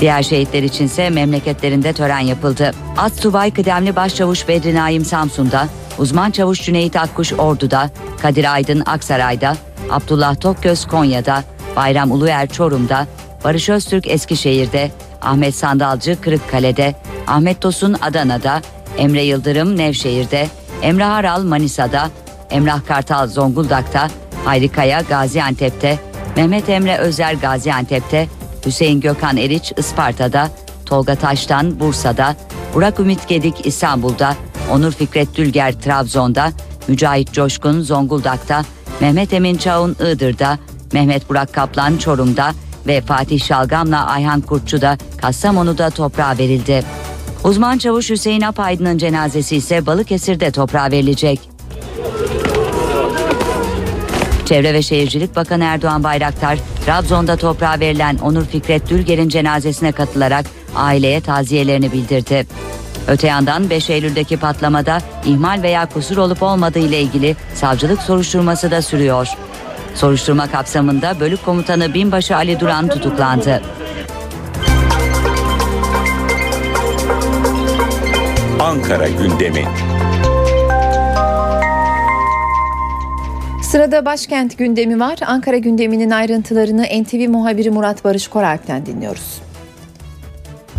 Diğer şehitler içinse memleketlerinde tören yapıldı. Astsubay Kıdemli Başçavuş Bedri Naim Samsun'da, uzman çavuş Cüneyt Akkuş Ordu'da, Kadir Aydın Aksaray'da, Abdullah Tokgöz Konya'da, Bayram Uluer Çorum'da, Barış Öztürk Eskişehir'de, Ahmet Sandalcı Kırıkkale'de, Ahmet Tosun Adana'da, Emre Yıldırım Nevşehir'de, Emre Haral Manisa'da, Emrah Kartal Zonguldak'ta, Hayri Kaya Gaziantep'te, Mehmet Emre Özer Gaziantep'te, Hüseyin Gökhan Eriç Isparta'da, Tolga Taştan Bursa'da, Burak Ümit Gedik İstanbul'da, Onur Fikret Dülger Trabzon'da, Mücahit Coşkun Zonguldak'ta, Mehmet Emin Çağun Iğdır'da, Mehmet Burak Kaplan Çorum'da ve Fatih Şalgam'la Ayhan Kurtçu da Kastamonu'da toprağa verildi. Uzman çavuş Hüseyin Apaydın'ın cenazesi ise Balıkesir'de toprağa verilecek. Çevre ve Şehircilik Bakanı Erdoğan Bayraktar, Trabzon'da toprağa verilen Onur Fikret Dülger'in cenazesine katılarak aileye taziyelerini bildirdi. Öte yandan 5 Eylül'deki patlamada ihmal veya kusur olup olmadığı ile ilgili savcılık soruşturması da sürüyor. Soruşturma kapsamında bölük komutanı Binbaşı Ali Duran tutuklandı. Ankara gündemi. Sırada başkent gündemi var. Ankara gündeminin ayrıntılarını NTV muhabiri Murat Barış Koralp'ten dinliyoruz.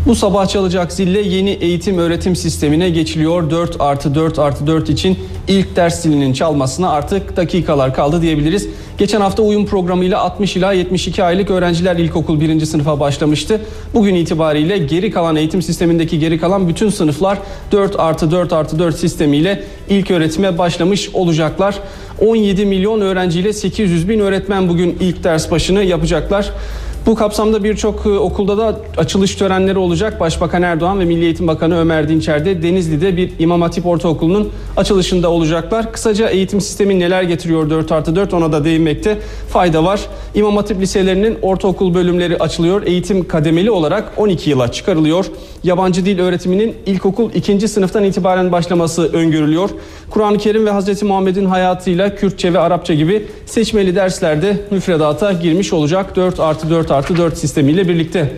Bu sabah çalacak zille yeni eğitim öğretim sistemine geçiliyor. 4 artı 4 artı 4 için ilk ders zilinin çalmasına artık dakikalar kaldı diyebiliriz. Geçen hafta uyum programıyla 60 ila 72 aylık öğrenciler ilkokul 1. sınıfa başlamıştı. Bugün itibariyle geri kalan eğitim sistemindeki geri kalan bütün sınıflar 4 artı 4 artı 4 sistemiyle ilk öğretime başlamış olacaklar. 17 milyon öğrenciyle 800 bin öğretmen bugün ilk ders başını yapacaklar. Bu kapsamda birçok e, okulda da açılış törenleri olacak. Başbakan Erdoğan ve Milli Eğitim Bakanı Ömer Dinçer de Denizli'de bir İmam Hatip Ortaokulu'nun açılışında olacaklar. Kısaca eğitim sistemi neler getiriyor 4 artı 4 ona da değinmekte fayda var. İmam Hatip liselerinin ortaokul bölümleri açılıyor. Eğitim kademeli olarak 12 yıla çıkarılıyor. Yabancı dil öğretiminin ilkokul 2. sınıftan itibaren başlaması öngörülüyor. Kur'an-ı Kerim ve Hz. Muhammed'in hayatıyla Kürtçe ve Arapça gibi seçmeli derslerde müfredata girmiş olacak 4 artı 4 artı 4 sistemiyle birlikte.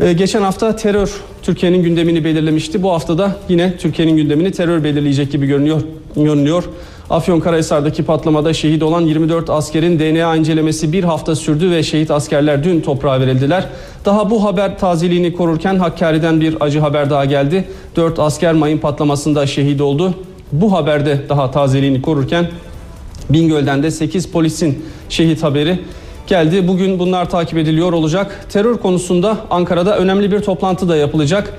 Ee, geçen hafta terör Türkiye'nin gündemini belirlemişti. Bu hafta da yine Türkiye'nin gündemini terör belirleyecek gibi görünüyor. görünüyor. Afyonkarahisar'daki patlamada şehit olan 24 askerin DNA incelemesi bir hafta sürdü ve şehit askerler dün toprağa verildiler. Daha bu haber tazeliğini korurken Hakkari'den bir acı haber daha geldi. 4 asker mayın patlamasında şehit oldu. Bu haberde daha tazeliğini korurken Bingöl'den de 8 polisin şehit haberi geldi. Bugün bunlar takip ediliyor olacak. Terör konusunda Ankara'da önemli bir toplantı da yapılacak.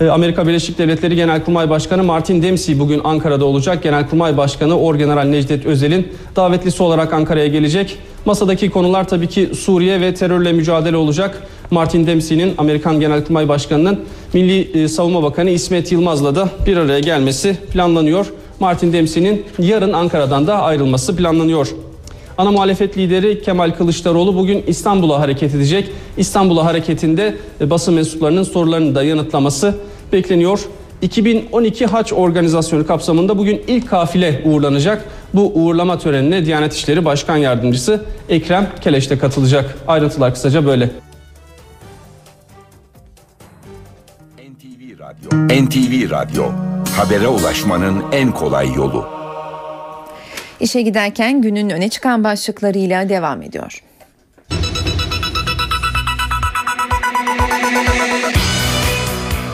Ee, Amerika Birleşik Devletleri Genelkurmay Başkanı Martin Dempsey bugün Ankara'da olacak. Genelkurmay Başkanı Orgeneral Necdet Özel'in davetlisi olarak Ankara'ya gelecek. Masadaki konular tabii ki Suriye ve terörle mücadele olacak. Martin Dempsey'nin Amerikan Genelkurmay Başkanı'nın Milli e, Savunma Bakanı İsmet Yılmaz'la da bir araya gelmesi planlanıyor. Martin Dempsey'nin yarın Ankara'dan da ayrılması planlanıyor. Ana muhalefet lideri Kemal Kılıçdaroğlu bugün İstanbul'a hareket edecek. İstanbul'a hareketinde e, basın mensuplarının sorularını da yanıtlaması bekleniyor. 2012 Haç Organizasyonu kapsamında bugün ilk kafile uğurlanacak. Bu uğurlama törenine Diyanet İşleri Başkan Yardımcısı Ekrem Keleş de katılacak. Ayrıntılar kısaca böyle. NTV Radyo. Habere ulaşmanın en kolay yolu. İşe giderken günün öne çıkan başlıklarıyla devam ediyor.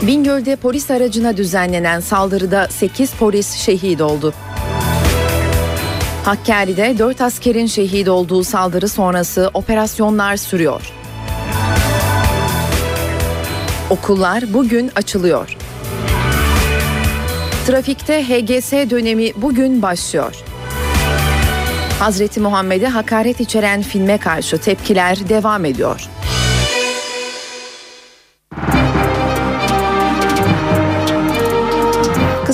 Bingöl'de polis aracına düzenlenen saldırıda 8 polis şehit oldu. Hakkari'de 4 askerin şehit olduğu saldırı sonrası operasyonlar sürüyor. Okullar bugün açılıyor. Trafikte HGS dönemi bugün başlıyor. Hazreti Muhammed'e hakaret içeren filme karşı tepkiler devam ediyor.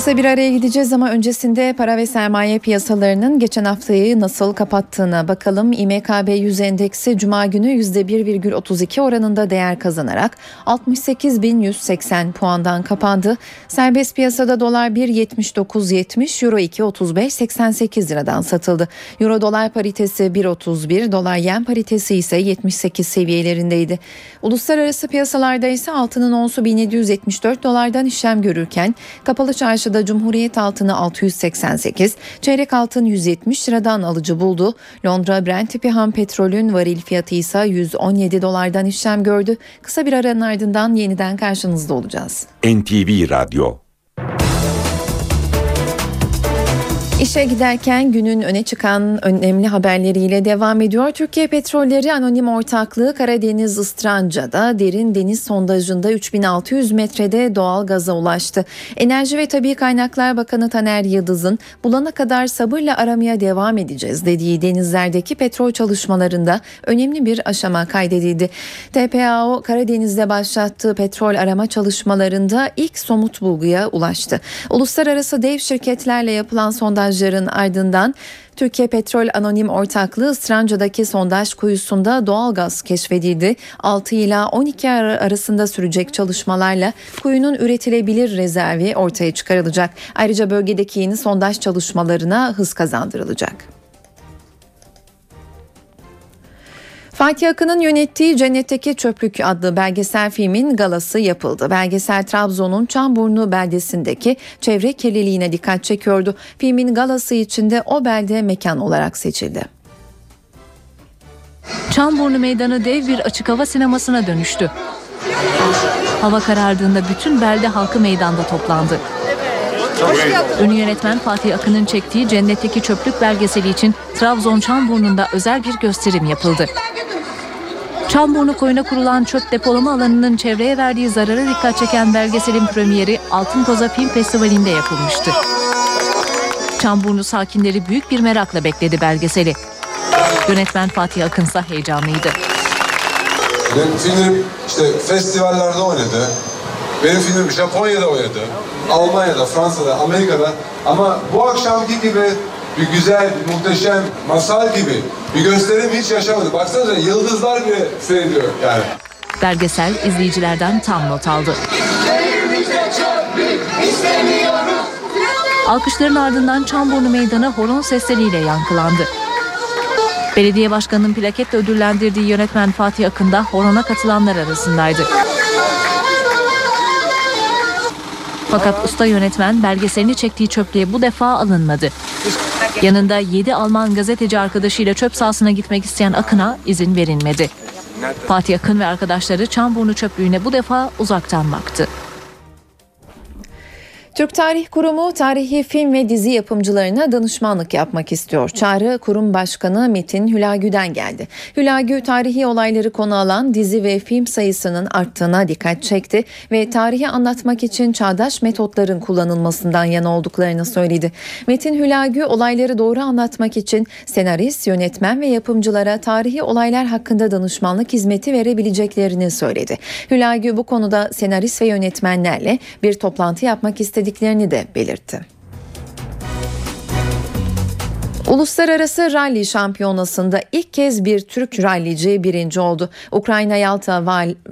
Kısa bir araya gideceğiz ama öncesinde para ve sermaye piyasalarının geçen haftayı nasıl kapattığına bakalım. İMKB 100 endeksi cuma günü %1,32 oranında değer kazanarak 68.180 puandan kapandı. Serbest piyasada dolar 1.79.70, euro 2.35.88 liradan satıldı. Euro dolar paritesi 1.31, dolar yen paritesi ise 78 seviyelerindeydi. Uluslararası piyasalarda ise altının onsu 1774 dolardan işlem görürken kapalı çarşı Çarşıda Cumhuriyet altını 688, çeyrek altın 170 liradan alıcı buldu. Londra Brent tipi petrolün varil fiyatı ise 117 dolardan işlem gördü. Kısa bir aranın ardından yeniden karşınızda olacağız. NTV Radyo. İşe giderken günün öne çıkan önemli haberleriyle devam ediyor. Türkiye Petrolleri Anonim Ortaklığı Karadeniz Istranca'da derin deniz sondajında 3600 metrede doğal gaza ulaştı. Enerji ve Tabi Kaynaklar Bakanı Taner Yıldız'ın bulana kadar sabırla aramaya devam edeceğiz dediği denizlerdeki petrol çalışmalarında önemli bir aşama kaydedildi. TPAO Karadeniz'de başlattığı petrol arama çalışmalarında ilk somut bulguya ulaştı. Uluslararası dev şirketlerle yapılan sondaj sondajların ardından Türkiye Petrol Anonim Ortaklığı Stranca'daki sondaj kuyusunda doğal gaz keşfedildi. 6 ila 12 arasında sürecek çalışmalarla kuyunun üretilebilir rezervi ortaya çıkarılacak. Ayrıca bölgedeki yeni sondaj çalışmalarına hız kazandırılacak. Fatih Akın'ın yönettiği Cennetteki Çöplük adlı belgesel filmin galası yapıldı. Belgesel Trabzon'un Çamburnu beldesindeki çevre kirliliğine dikkat çekiyordu. Filmin galası içinde o belde mekan olarak seçildi. Çamburnu Meydanı dev bir açık hava sinemasına dönüştü. Hava karardığında bütün belde halkı meydanda toplandı. Ünlü yönetmen Fatih Akın'ın çektiği Cennetteki Çöplük belgeseli için Trabzon Çamburnu'nda özel bir gösterim yapıldı. Çamburnu koyuna kurulan çöp depolama alanının çevreye verdiği zarara dikkat çeken belgeselin premieri Altın Koza Film Festivali'nde yapılmıştı. Çamburnu sakinleri büyük bir merakla bekledi belgeseli. Yönetmen Fatih Akın ise heyecanlıydı. Benim filmlerim işte festivallerde oynadı. Benim filmim Japonya'da oynadı. Almanya'da, Fransa'da, Amerika'da. Ama bu akşamki gibi bir güzel, bir muhteşem, masal gibi bir gösterim hiç yaşamadık. Baksanıza yıldızlar bile seyrediyor yani. Belgesel izleyicilerden tam not aldı. Alkışların ardından Çamburnu Meydanı horon sesleriyle yankılandı. Belediye başkanının plaketle ödüllendirdiği yönetmen Fatih Akın da horona katılanlar arasındaydı. Fakat usta yönetmen belgeselini çektiği çöplüğe bu defa alınmadı. Yanında 7 Alman gazeteci arkadaşıyla çöp sahasına gitmek isteyen Akın'a izin verilmedi. Fatih Akın ve arkadaşları Çamburnu çöplüğüne bu defa uzaktan baktı. Türk Tarih Kurumu tarihi film ve dizi yapımcılarına danışmanlık yapmak istiyor. Çağrı Kurum Başkanı Metin Hülagü'den geldi. Hülagü tarihi olayları konu alan dizi ve film sayısının arttığına dikkat çekti ve tarihi anlatmak için çağdaş metotların kullanılmasından yana olduklarını söyledi. Metin Hülagü olayları doğru anlatmak için senarist, yönetmen ve yapımcılara tarihi olaylar hakkında danışmanlık hizmeti verebileceklerini söyledi. Hülagü bu konuda senarist ve yönetmenlerle bir toplantı yapmak istedi istediklerini de belirtti. Uluslararası Rally Şampiyonası'nda ilk kez bir Türk rallici birinci oldu. Ukrayna Yalta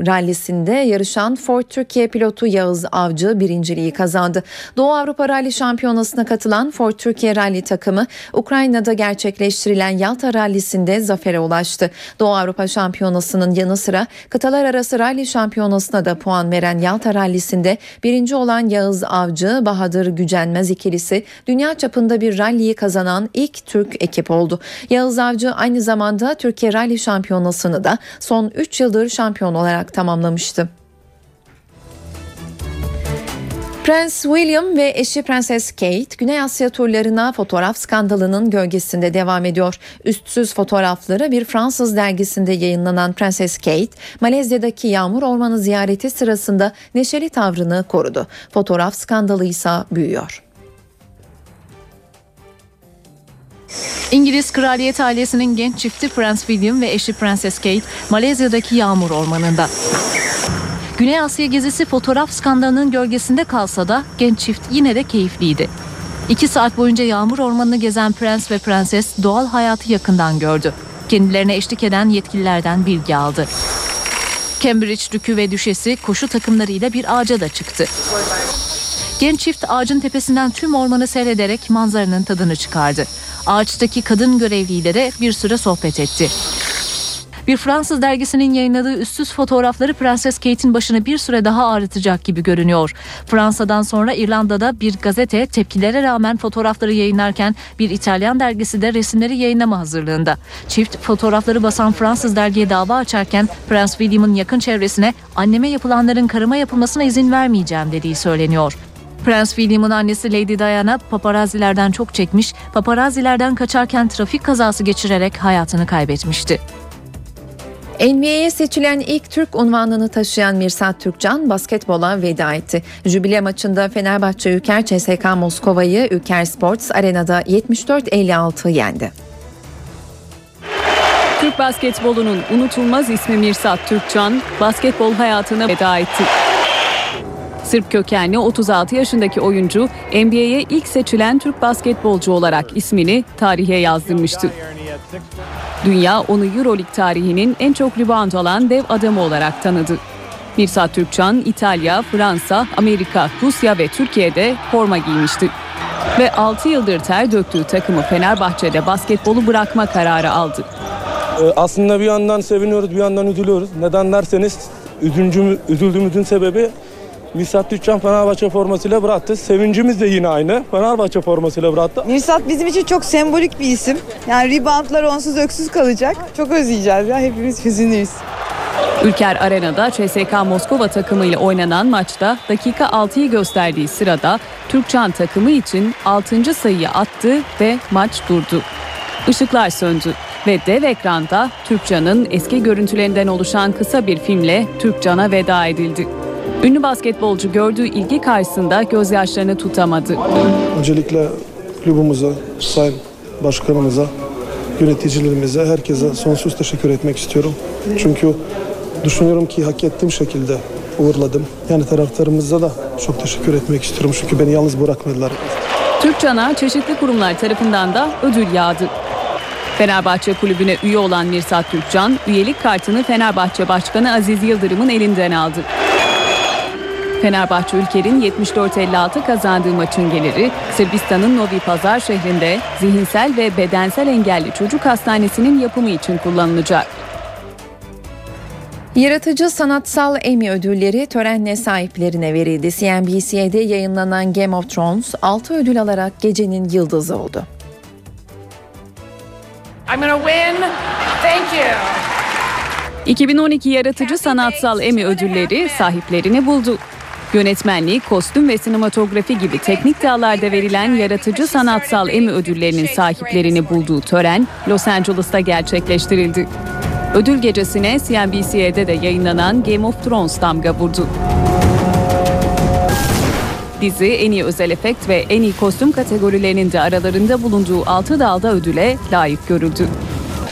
Rally'sinde yarışan Ford Türkiye pilotu Yağız Avcı birinciliği kazandı. Doğu Avrupa Rally Şampiyonası'na katılan Ford Türkiye Rally takımı Ukrayna'da gerçekleştirilen Yalta Rally'sinde zafere ulaştı. Doğu Avrupa Şampiyonası'nın yanı sıra kıtalar arası Rally Şampiyonası'na da puan veren Yalta Rally'sinde birinci olan Yağız Avcı, Bahadır Gücenmez ikilisi dünya çapında bir rally'yi kazanan ilk Türk ekip oldu. Yağız Avcı aynı zamanda Türkiye Rally Şampiyonası'nı da son 3 yıldır şampiyon olarak tamamlamıştı. Prens William ve eşi Prenses Kate Güney Asya turlarına fotoğraf skandalının gölgesinde devam ediyor. Üstsüz fotoğrafları bir Fransız dergisinde yayınlanan Prenses Kate, Malezya'daki yağmur ormanı ziyareti sırasında neşeli tavrını korudu. Fotoğraf skandalı ise büyüyor. İngiliz kraliyet ailesinin genç çifti Prens William ve eşi Prenses Kate Malezya'daki yağmur ormanında. Güney Asya gezisi fotoğraf skandalının gölgesinde kalsa da genç çift yine de keyifliydi. İki saat boyunca yağmur ormanını gezen prens ve prenses doğal hayatı yakından gördü. Kendilerine eşlik eden yetkililerden bilgi aldı. Cambridge Dükü ve Düşesi koşu takımlarıyla bir ağaca da çıktı. Genç çift ağacın tepesinden tüm ormanı seyrederek manzaranın tadını çıkardı. Ağaçtaki kadın görevliyle de bir süre sohbet etti. Bir Fransız dergisinin yayınladığı üstsüz fotoğrafları Prenses Kate'in başını bir süre daha ağrıtacak gibi görünüyor. Fransa'dan sonra İrlanda'da bir gazete tepkilere rağmen fotoğrafları yayınlarken bir İtalyan dergisi de resimleri yayınlama hazırlığında. Çift fotoğrafları basan Fransız dergiye dava açarken Prens William'ın yakın çevresine anneme yapılanların karıma yapılmasına izin vermeyeceğim dediği söyleniyor. Prens William'ın annesi Lady Diana paparazzilerden çok çekmiş, paparazzilerden kaçarken trafik kazası geçirerek hayatını kaybetmişti. NBA'ye seçilen ilk Türk unvanını taşıyan Mirsat Türkcan basketbola veda etti. Jübile maçında Fenerbahçe Ülker CSK Moskova'yı Ülker Sports Arena'da 74-56 yendi. Türk basketbolunun unutulmaz ismi Mirsat Türkcan basketbol hayatına veda etti. Sırp kökenli 36 yaşındaki oyuncu NBA'ye ilk seçilen Türk basketbolcu olarak ismini tarihe yazdırmıştı. Dünya onu Euroleague tarihinin en çok rebound alan dev adamı olarak tanıdı. Mirsat Türkçan İtalya, Fransa, Amerika, Rusya ve Türkiye'de forma giymişti. Ve 6 yıldır ter döktüğü takımı Fenerbahçe'de basketbolu bırakma kararı aldı. Aslında bir yandan seviniyoruz, bir yandan üzülüyoruz. Neden derseniz üzüldüğümüzün sebebi Mirsat Tüccan Fenerbahçe formasıyla bıraktı. Sevincimiz de yine aynı. Fenerbahçe formasıyla bıraktı. Mirsat bizim için çok sembolik bir isim. Yani reboundlar onsuz öksüz kalacak. Çok özleyeceğiz ya. Hepimiz hüzünlüyüz. Ülker Arena'da CSK Moskova takımıyla oynanan maçta dakika 6'yı gösterdiği sırada Türkçan takımı için 6. sayıyı attı ve maç durdu. Işıklar söndü ve dev ekranda Türkcan'ın eski görüntülerinden oluşan kısa bir filmle Türkcan'a veda edildi. Ünlü basketbolcu gördüğü ilgi karşısında gözyaşlarını tutamadı. Öncelikle kulübümüze, sayın başkanımıza, yöneticilerimize, herkese sonsuz teşekkür etmek istiyorum. Çünkü Düşünüyorum ki hak ettiğim şekilde uğurladım. Yani taraftarımıza da çok teşekkür etmek istiyorum çünkü beni yalnız bırakmadılar. Türkcan'a çeşitli kurumlar tarafından da ödül yağdı. Fenerbahçe kulübüne üye olan Mirsat Türkcan, üyelik kartını Fenerbahçe Başkanı Aziz Yıldırım'ın elinden aldı. Fenerbahçe Ülker'in 74-56 kazandığı maçın geliri Sırbistan'ın Novi Pazar şehrinde zihinsel ve bedensel engelli çocuk hastanesinin yapımı için kullanılacak. Yaratıcı Sanatsal Emmy ödülleri törenle sahiplerine verildi. CNBC'de yayınlanan Game of Thrones 6 ödül alarak gecenin yıldızı oldu. I'm gonna win. Thank you. 2012 Yaratıcı Sanatsal Emmy ödülleri sahiplerini buldu. Yönetmenliği, kostüm ve sinematografi gibi teknik dallarda verilen Yaratıcı Sanatsal Emmy ödüllerinin sahiplerini bulduğu tören Los Angeles'ta gerçekleştirildi. Ödül gecesine CNBC'de de yayınlanan Game of Thrones damga vurdu. Dizi en iyi özel efekt ve en iyi kostüm kategorilerinin de aralarında bulunduğu 6 dalda ödüle layık görüldü.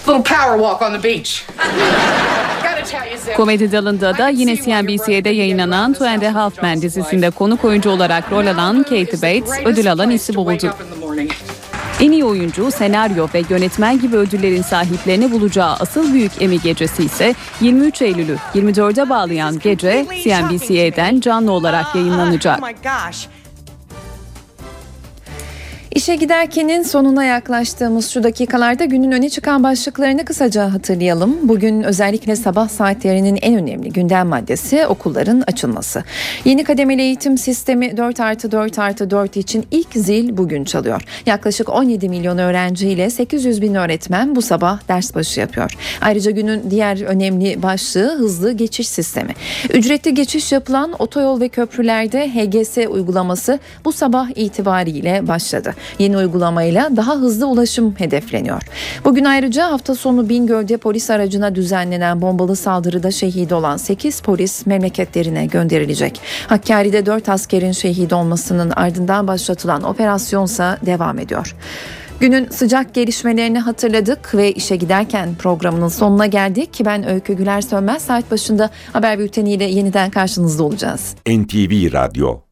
Little power walk on the beach. Komedi dalında da yine CNBC'de yayınlanan Two and a Half Men dizisinde konuk oyuncu olarak rol alan Katie Bates ödül alan isim oldu. En iyi oyuncu, senaryo ve yönetmen gibi ödüllerin sahiplerini bulacağı asıl büyük Emmy gecesi ise 23 Eylül'ü 24'e bağlayan gece CNBC'den canlı olarak yayınlanacak. İşe giderkenin sonuna yaklaştığımız şu dakikalarda günün öne çıkan başlıklarını kısaca hatırlayalım. Bugün özellikle sabah saatlerinin en önemli gündem maddesi okulların açılması. Yeni kademeli eğitim sistemi 4 artı 4 artı 4 için ilk zil bugün çalıyor. Yaklaşık 17 milyon öğrenci ile 800 bin öğretmen bu sabah ders başı yapıyor. Ayrıca günün diğer önemli başlığı hızlı geçiş sistemi. Ücretli geçiş yapılan otoyol ve köprülerde HGS uygulaması bu sabah itibariyle başladı. Yeni uygulamayla daha hızlı ulaşım hedefleniyor. Bugün ayrıca hafta sonu Bingöl'de polis aracına düzenlenen bombalı saldırıda şehit olan 8 polis memleketlerine gönderilecek. Hakkari'de 4 askerin şehit olmasının ardından başlatılan operasyonsa devam ediyor. Günün sıcak gelişmelerini hatırladık ve işe giderken programının sonuna geldik ki ben Öykü Güler Sönmez saat başında haber bülteniyle yeniden karşınızda olacağız. NTV Radyo